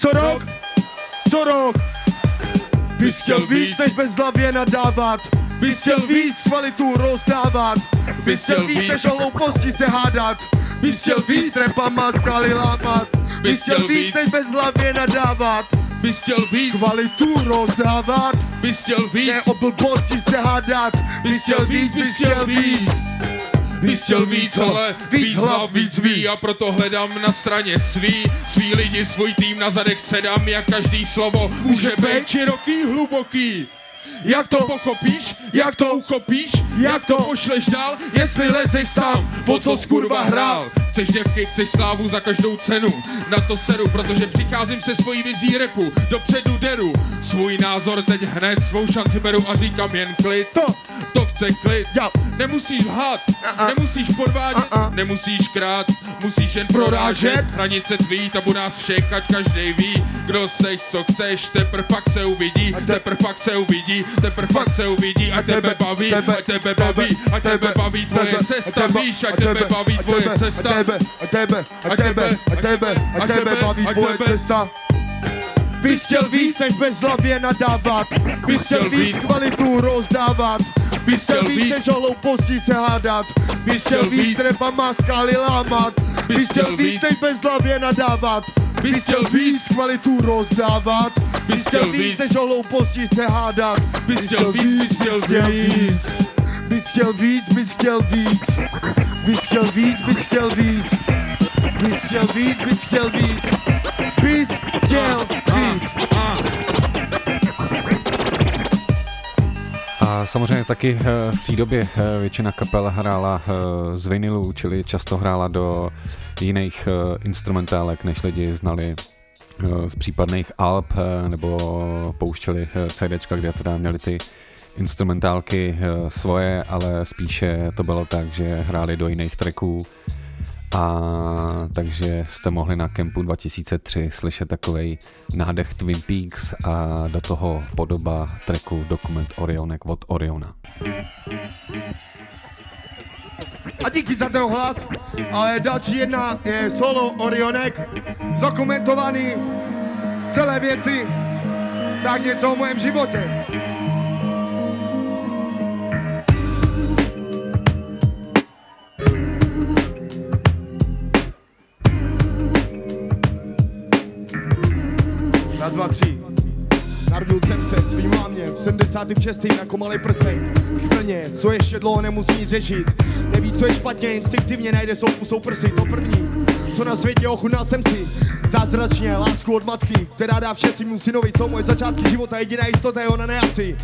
co rok? Co rok? Bys chtěl víc, než bez hlavě nadávat. Bys chtěl víc, kvalitu rozdávat. Bys chtěl víc, než o hlouposti se hádat. Bys chtěl víc, repama skaly lámat. Bys chtěl víc, než bez hlavě nadávat. Bys chtěl víc, kvalitu rozdávat. Bys chtěl víc, ne o blbosti se hádat. Bys chtěl víc, bys chtěl víc bys chtěl víc, ale víc hlav, víc ví. a proto hledám na straně svý, svý lidi, svůj tým na zadek sedám, jak každý slovo může být široký, hluboký. Jak to pochopíš, jak to uchopíš, jak to pošleš dál, jestli lezeš sám, po co skurva hrál. Chceš děvky, chceš slávu za každou cenu, na to seru, protože přicházím se svojí vizí repu, dopředu deru, svůj názor teď hned, svou šanci beru a říkám jen klid, to, to chce klid, ja. nemusíš lhát, uh-uh. nemusíš podvádět, uh-uh. nemusíš krát, musíš jen prorážet, hranice tvý, tabu nás všech, ať každý ví, kdo seš, co chceš, teprv pak se uvidí, teprv pak se uvidí, teprv pak se uvidí a tebe baví, a tebe baví, a tebe baví tvoje cesta, víš, a tebe baví tvoje cesta, a tebe, a tebe, a tebe, a tebe, a tebe baví tvoje cesta. Bys chtěl víc, než bez hlavě nadávat Bys chtěl víc, kvalitu rozdávat Bys chtěl víc, než o hlouposti se hádat Bys chtěl víc, repama skály lámat Bys chtěl víc, než bez hlavě nadávat Bys chtěl víc, kvalitu rozdávat Bys chtěl víc, než o hlouposti se hádat Bys chtěl víc, bys chtěl víc Bys chtěl víc, bys chtěl víc Bys chtěl víc, bys chtěl víc Bys chtěl víc, bys chtěl víc Bys chtěl A samozřejmě taky eh, v té době eh, většina kapel hrála eh, z vinilu, čili často hrála do jiných instrumentálek, než lidi znali z případných alb, nebo pouštěli CDčka, kde teda měli ty instrumentálky svoje, ale spíše to bylo tak, že hráli do jiných tracků a takže jste mohli na kempu 2003 slyšet takový nádech Twin Peaks a do toho podoba tracku Dokument Orionek od Oriona. A díky za ten hlas, ale další jedna je solo Orionek, zdokumentovaný v celé věci, tak něco o mém životě. Raz, dva, tři. Narodil jsem se svým mámě v 76. jako malý prsek. V Brně, co ještě dlouho nemusí nic řešit. Neví, co je špatně, instinktivně najde svou pusou prsy. To první, co na světě ochutnal jsem si. Zázračně lásku od matky, která dá vše svým synovi. Jsou moje začátky života, jediná jistota je ona neasi.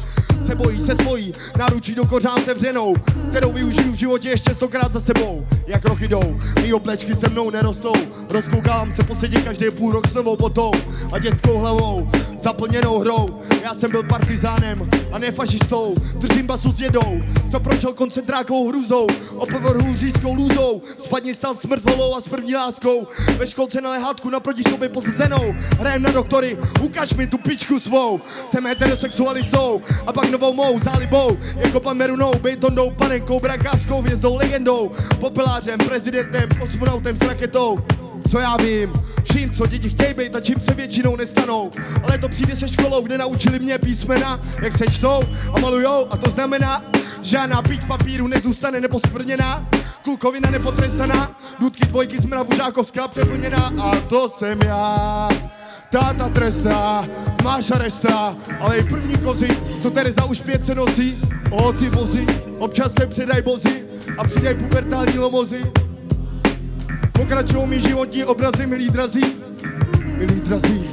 Se bojí, se svojí, náručí do kořán sevřenou, kterou využiju v životě ještě stokrát za sebou. Jak roky jdou, mý oblečky se mnou nerostou. Rozkoukám se po světě každý půl rok s novou botou a dětskou hlavou zaplněnou hrou. Já jsem byl partizánem a ne fašistou. Držím basu s jedou, co prošel koncentrákou hrůzou. O povrhu řízkou lůzou, spadně stal s mrtvolou a s první láskou. Ve školce na lehátku naproti sobě posazenou. Hrajem na doktory, ukaž mi tu pičku svou. Jsem heterosexualistou a pak novou mou zálibou. Jako pan Merunou, bejtondou, panenkou, brakářskou, hvězdou, legendou. Popelářem, prezidentem, kosmonautem s raketou co já vím, vším, co děti chtějí být a čím se většinou nestanou. Ale to přijde se školou, kde naučili mě písmena, jak se čtou a malujou a to znamená, žádná píť papíru nezůstane neposvrněná, klukovina nepotrestaná, nutky dvojky z mravu žákovská přeplněná a to jsem já. Táta trestá, máš aresta, ale i první kozy, co Tereza už pět se nosí. O ty vozy, občas se předaj bozy a přidaj pubertální lomozy. Pokračují mi životní obrazy, milí drazí, milí drazí.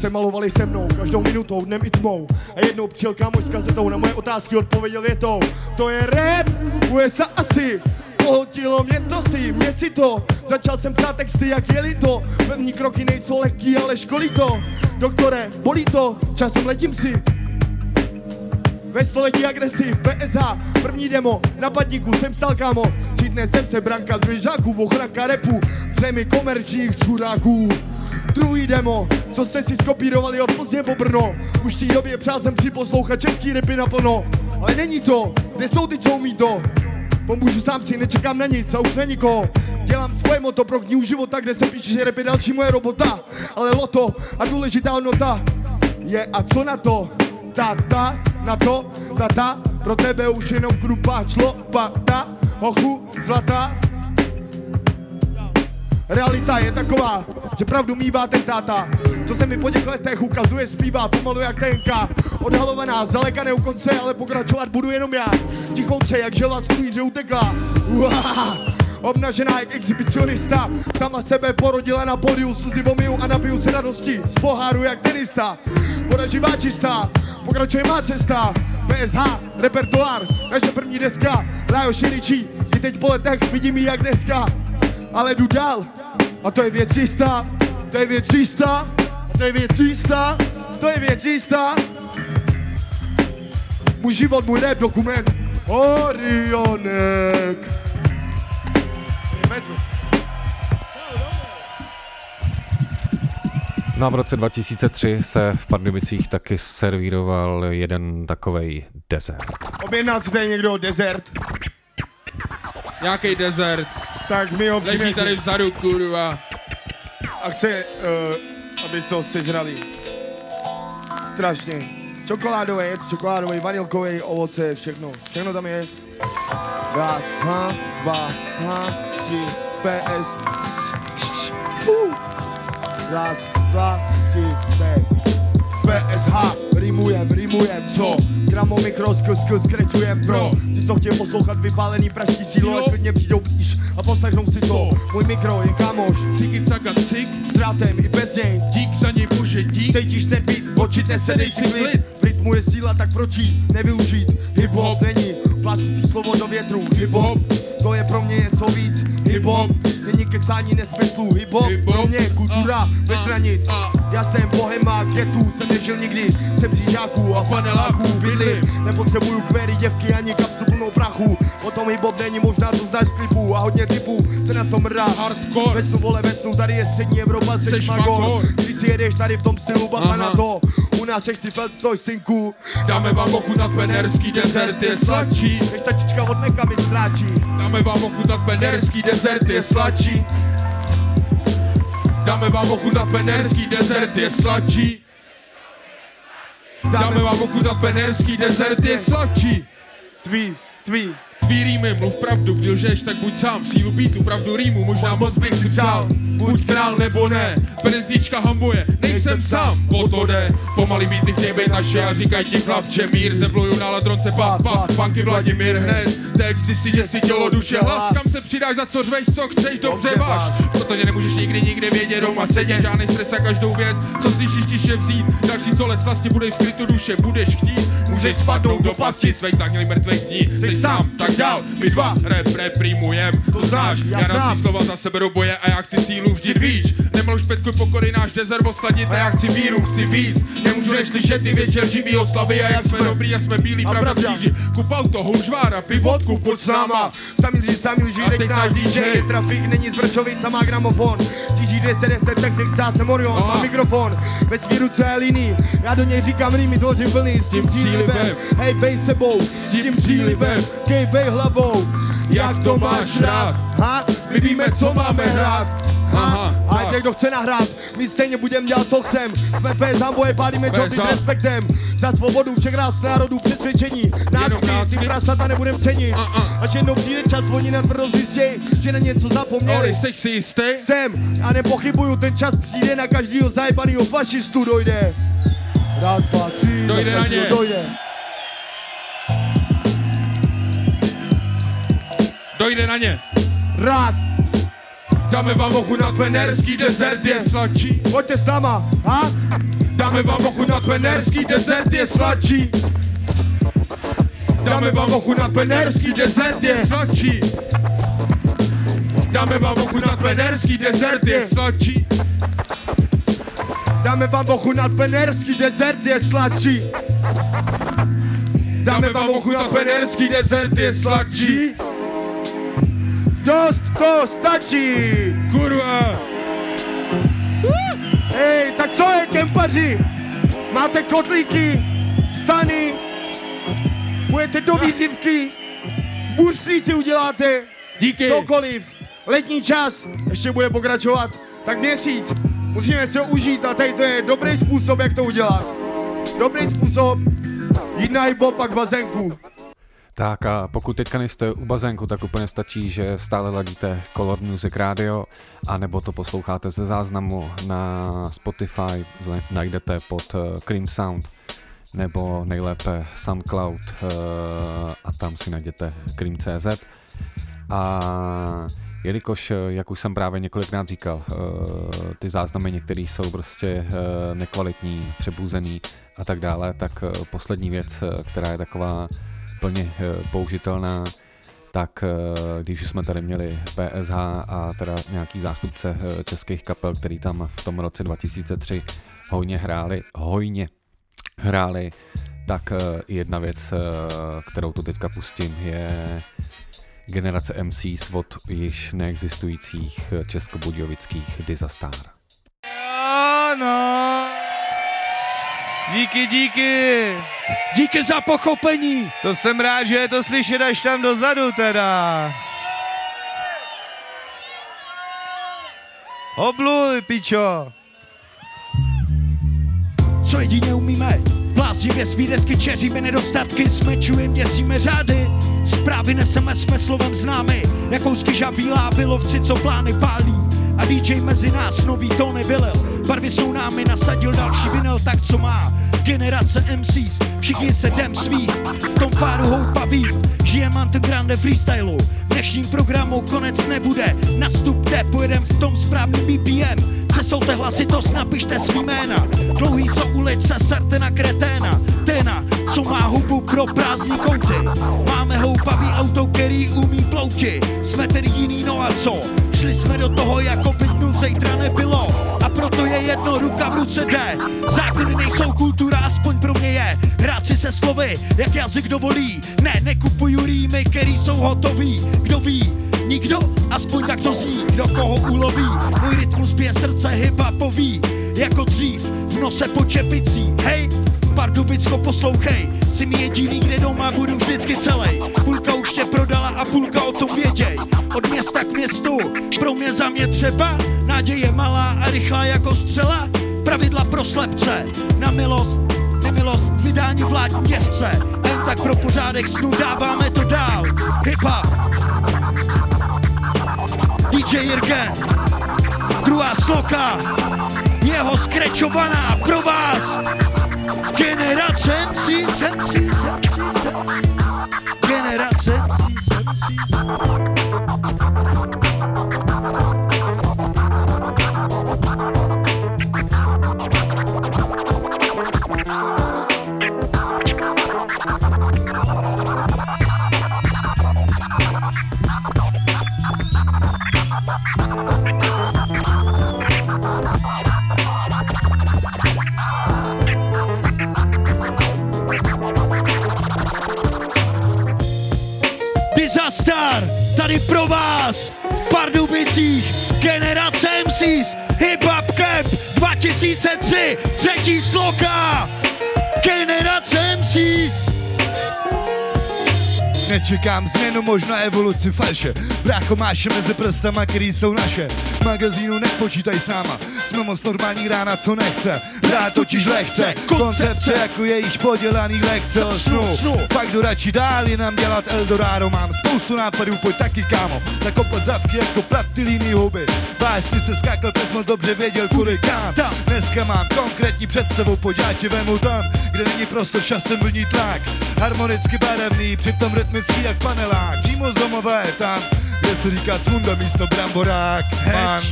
Se malovali se mnou, každou minutou, dnem i tmou. A jednou přijel kámoš s kazetou, na moje otázky odpověděl větou. To je rap, USA asi, Pohltilo mě to si, mě si to. Začal jsem psát texty, jak jeli to. První kroky nejsou lehký, ale školí to. Doktore, bolí to, časem letím si. Ve století agresiv, PSH, první demo, na padníku jsem stal kámo, Sítne jsem se branka z vyžáků, ochranka repu, v zemi komerčních čuráků. Druhý demo, co jste si skopírovali od Plzně po Brno, už v té době přál jsem si poslouchat český repy naplno, ale není to, kde jsou ty, co umí to, Pomůžu sám si, nečekám na nic a už na nikoho. Dělám svoje moto pro knihu života, kde se píše, že rap je další moje robota. Ale loto a důležitá hodnota je a co na to? Tata, na to, tata, pro tebe už jenom krupa, člopata, hochu, zlatá. Realita je taková, že pravdu mývá ten táta, co se mi po těch letech ukazuje, zpívá pomalu jak tenka. Odhalovaná, zdaleka ne u konce, ale pokračovat budu jenom já. Tichouce, jak žela z kůže utekla. Uá, obnažená jak exhibicionista, sama sebe porodila na podiu, slzy vomiju a napiju se radosti. Z poháru jak tenista, voda živá čistá, pokračuje má cesta. PSH, repertoár, naše první deska, Lájo Širičí, i teď po letech vidím ji jak dneska, ale jdu dál, a to je věc jistá, to je věc jistá, to je věc jistá, to je věc jistá. Můj život, můj rap dokument, Orionek. Metro. No a v roce 2003 se v Pardubicích taky servíroval jeden takovej desert. Objednal si tady někdo desert? Nějaký desert. Tak mi ho Leží tady vzadu, kurva. A chce, uh, aby to sežrali. Strašně. To čokoládový, vanilkový, ovoce, všechno. Všechno tam je. Raz, ha, dva, ha, tři, PS. Raz, dva, tři, pět. PSH, rimujem, rimujem, co? Gramo mikro, skill, skill, skrečujem, pro Ty, co chtějí poslouchat vypálený pražský sílo, ať klidně přijdou blíž a poslechnou si to. Můj mikro je kamoš, Ciky caka cik, s drátem i bez něj. Dík za něj bože dík. Cítíš ten beat, oči nesedej si klid. V rytmu je síla, tak proč jí nevyužít. Hip-hop není plastutý slovo do větru Hip-hop, to je pro mě něco víc Hip-hop, není keksání nesmyslů. Hip-hop pro mě kultura bez hranic. Já jsem bohemák, getu, jsem nežil nikdy, jsem břížáků a paneláků bydli. Nepotřebuju kvéry, děvky ani kapsu plnou prachu. O tom hip-hop není možná, to znáš z klipů a hodně typů se na tom hrá. Hardcore. Vestu vole, vestu, tady je střední Evropa, seš, magor. Když si jedeš tady v tom stylu, bacha na to. U nás seš ty feltoj, synku. Dáme vám ochutnat penerský desert, je sladší. Než tačička od meka mi stráčí. Dáme vám ochutnat penerský desert, je sladší. Dáme vám ochutnat penerský desert, je sladší. Dáme vám ochutnat penerský desert, je sladší. Tvý, tvý. Tvý rýmy, mluv pravdu, když lžeš, tak buď sám, sílu beatu, pravdu rýmu, možná moc bych si přál. Buď král nebo ne, penezdička hambuje, nejsem sám, o to jde. Pomalý beaty chtěj být naše a říkaj ti chlapče mír, zebluju na ladronce pak, pak, funky Vladimír hned. Teď zjistí, že si tělo, duše, hlas, kam se přidáš, za co řveš, co chceš, dobře váš. Protože nemůžeš nikdy nikde vědět, doma sedět, žádný stres a každou věc, co slyšíš, tiše vzít. Další sole vlastně budeš skrytu duše, budeš chtít, můžeš spadnout do pasti svých zahnělých mrtvých dní. Jsi sám, tak dál, my dva rap reprimujem, to znáš, já si slova za sebe do boje a já chci sílu vždyť víš. Nemohu špetku pokory náš dezer osladit a já chci víru, chci víc. Nemůžu než slyšet ty většel živý oslavy a jak jsme dobrý a jsme bílí, pravda kříži. Kup auto, hulžvára, pivotku, pojď s náma. Sami lži, sami lži, teď teď náš DJ, trafik není z Vršovic a má gramofon. Stíží 10, 10, technik, zase Morion, má mikrofon, ve svý ruce je líný, já do něj říkám rýmy, tvořím vlny s tím přílivem, hej, bej sebou, s tím přílivem, kejvej hlavou, jak to máš rád, ha, my víme, co máme hrát. Ha, a tak. teď kdo chce nahrát, my stejně budem dělat, co chcem. Jsme bez zamboje, pálíme čoty s respektem. Za svobodu všech nás národů přesvědčení. Nácky, ty prasata nebudem cenit. Až jednou přijde čas, oni na tvrdo zjistěj, že na něco zapomněli. Ori, jsi si jistý? Jsem, a nepochybuju, ten čas přijde na každýho zajebanýho fašistu dojde. Raz, dva, tři, Dojde na ně. Dojde. Dojde na ně. Raz. Dáme vám ochutnat penerský desert, je sladší. Pojďte s náma, ha? Dáme vám ochutnat penerský desert, je sladší. Dáme vám ochutnat penerský desert, je sladší. Dáme vám ochutnat penerský desert, je sladší. Dáme vám ochutnat penerský desert, je sladší. Dáme vám ochutnat penerský desert, je sladší. Dost to stačí. Kurva. Hej, tak co je, kempaři? Máte kotlíky, stany, budete do výzivky, burstry si uděláte, Díky. cokoliv. Letní čas ještě bude pokračovat, tak měsíc. Musíme se užít a tady to je dobrý způsob, jak to udělat. Dobrý způsob, jít na hip pak v bazénku. Tak a pokud teďka nejste u bazénku, tak úplně stačí, že stále ladíte Color Music Radio, anebo to posloucháte ze záznamu na Spotify, najdete pod eh, Cream Sound, nebo nejlépe SoundCloud eh, a tam si najděte Cream.cz. A jelikož, eh, jak už jsem právě několikrát říkal, ty záznamy některý jsou prostě nekvalitní, přebuzený a tak dále, tak poslední věc, která je taková plně eh, použitelná, tak eh, když jsme tady měli PSH a teda nějaký zástupce eh, českých kapel, který tam v tom roce 2003 hojně hráli, hojně hráli, tak jedna věc, kterou tu teďka pustím, je generace MCs od již neexistujících českobudějovických Dizastar. Ano. Díky, díky. Díky za pochopení. To jsem rád, že je to slyšet až tam dozadu teda. Obluj, pičo. Co jedině umíme, bláznivě svý desky čeříme nedostatky, smečujem, děsíme řády. Zprávy neseme, jsme slovem známy, jakousky žabí lávy, lovci, co plány pálí. A DJ mezi nás nový to nevylil, barvy jsou námi, nasadil další vinyl, tak co má generace MCs, všichni se jdem svíst, v tom páru houpavým, žijem undergrounde freestylu, v dnešním programu konec nebude, nastupte, pojedem v tom správným BPM, Přesolte hlasitost, napište svý jména. Dlouhý jsou ulice, serte na kreténa. Téna, co má hubu pro prázdní kouty. Máme houpavý auto, který umí plouti. Jsme tedy jiný, no a co? Šli jsme do toho, jako by dnu zítra nebylo a proto je jedno, ruka v ruce jde. Zákony nejsou kultura, aspoň pro mě je. Hrát si se slovy, jak jazyk dovolí. Ne, nekupuju rýmy, který jsou hotový. Kdo ví, nikdo, aspoň tak to zní, kdo koho uloví. Můj rytmus bije srdce hip-hopový, jako dřív, v nose po čepicí. Hej, Pardubicko poslouchej, jsi mi jediný, kde doma budu vždycky celý. Půlka už tě prodala a půlka o tom věděj. Od města k městu, pro mě za mě třeba, naděje malá a rychlá jako střela. Pravidla pro slepce, na milost, nemilost, vydání vládní děvce. Jen tak pro pořádek snu dáváme to dál. Hip-hop, DJ Jirgen, druhá sloka, jeho skrečovaná pro vás. Generace MCs, MCs, MCs, MCs. Generace MCs, MCs. Disaster, tady pro vás v Pardubicích, generace MCs, Hip Hop Camp 2003, třetí sloka, generace MCs. Nečekám změnu, možná evoluci falše. Brácho máše mezi prstama, který jsou naše. Magazínu nepočítaj s náma. Jsme moc normální rána, co nechce. Hrát totiž lehce. Koncepce jako je již podělaný lekce o snu. Pak jdu radši dál, jinam dělat Eldorado. Mám spoustu nápadů, pojď taky kámo. Nakopat zadky jako platilíny huby. Vážně se skákal, pes moc dobře věděl kolikám Dneska mám konkrétní představu, pojď já tě vemu tam Kde není prostor, časem vlní tlak Harmonicky barevný, přitom rytmický jak panelák. Přímo z domové tam, kde se říká cmunda místo bramborák. Man.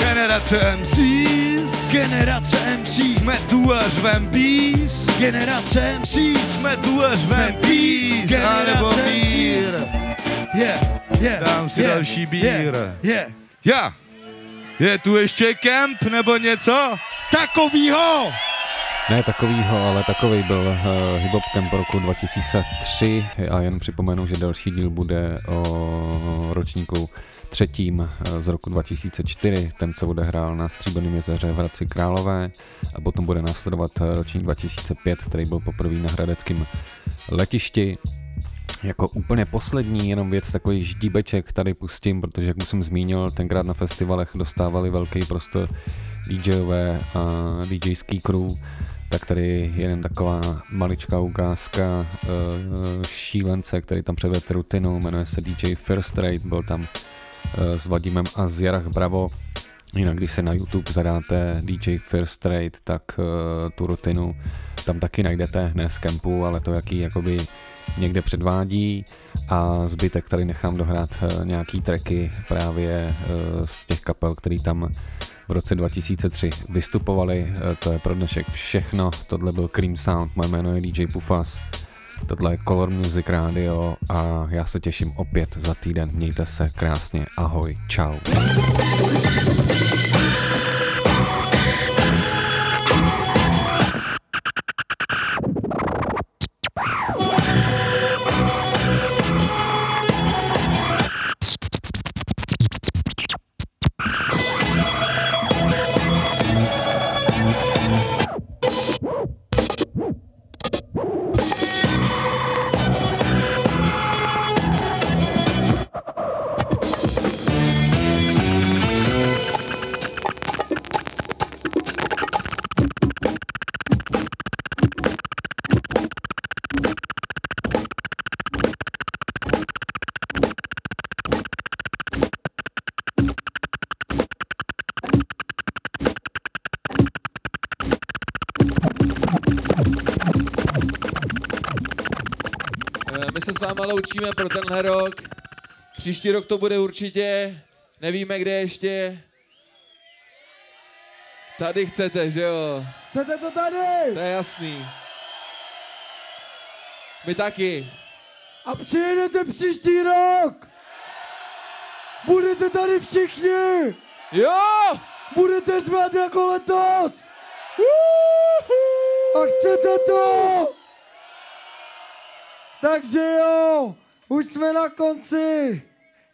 Generace MCs Generace MCs Jsme tu a řvem peace Generace MCs Jsme tu a řvem Anebo Generace MCs Yeah, yeah Dám si yeah, další bír. Yeah, yeah. Já Je tu ještě kemp nebo něco? Takovýho! Ne takovýho, ale takový byl uh, Hip Hop Camp roku 2003 a jen připomenu, že další díl bude o ročníku třetím eh, z roku 2004, ten se odehrál na Stříbrném jezeře v Hradci Králové a potom bude následovat eh, ročník 2005, který byl poprvé na hradeckém letišti. Jako úplně poslední jenom věc, takový ždíbeček tady pustím, protože jak už jsem zmínil, tenkrát na festivalech dostávali velký prostor DJové a DJský crew, tak tady jen taková maličká ukázka uh, šílence, který tam předvedl rutinu, jmenuje se DJ First Rate, byl tam uh, s Vadimem a z Jarach Bravo. Jinak když se na YouTube zadáte DJ First Rate, tak uh, tu rutinu tam taky najdete, ne z kempu, ale to jaký jakoby někde předvádí a zbytek tady nechám dohrát uh, nějaký tracky právě uh, z těch kapel, který tam v roce 2003 vystupovali. Uh, to je pro dnešek všechno. Tohle byl Cream Sound, moje jméno je DJ Pufas. Tohle je Color Music Radio a já se těším opět za týden. Mějte se krásně. Ahoj. Čau. Loučíme pro tenhle rok. Příští rok to bude určitě, nevíme kde ještě. Tady chcete, že jo? Chcete to tady? To je jasný. My taky. A přijedete příští rok. Budete tady všichni. Jo! Budete řvát jako letos. A chcete to? Takže jo, už jsme na konci.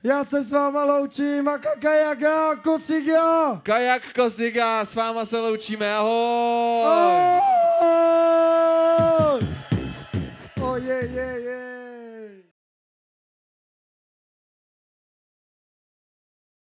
Já se s váma loučím a kajaga kosiga. Kajak kosiga, s váma se loučíme, ahoj. ahoj. Oh, yeah, yeah.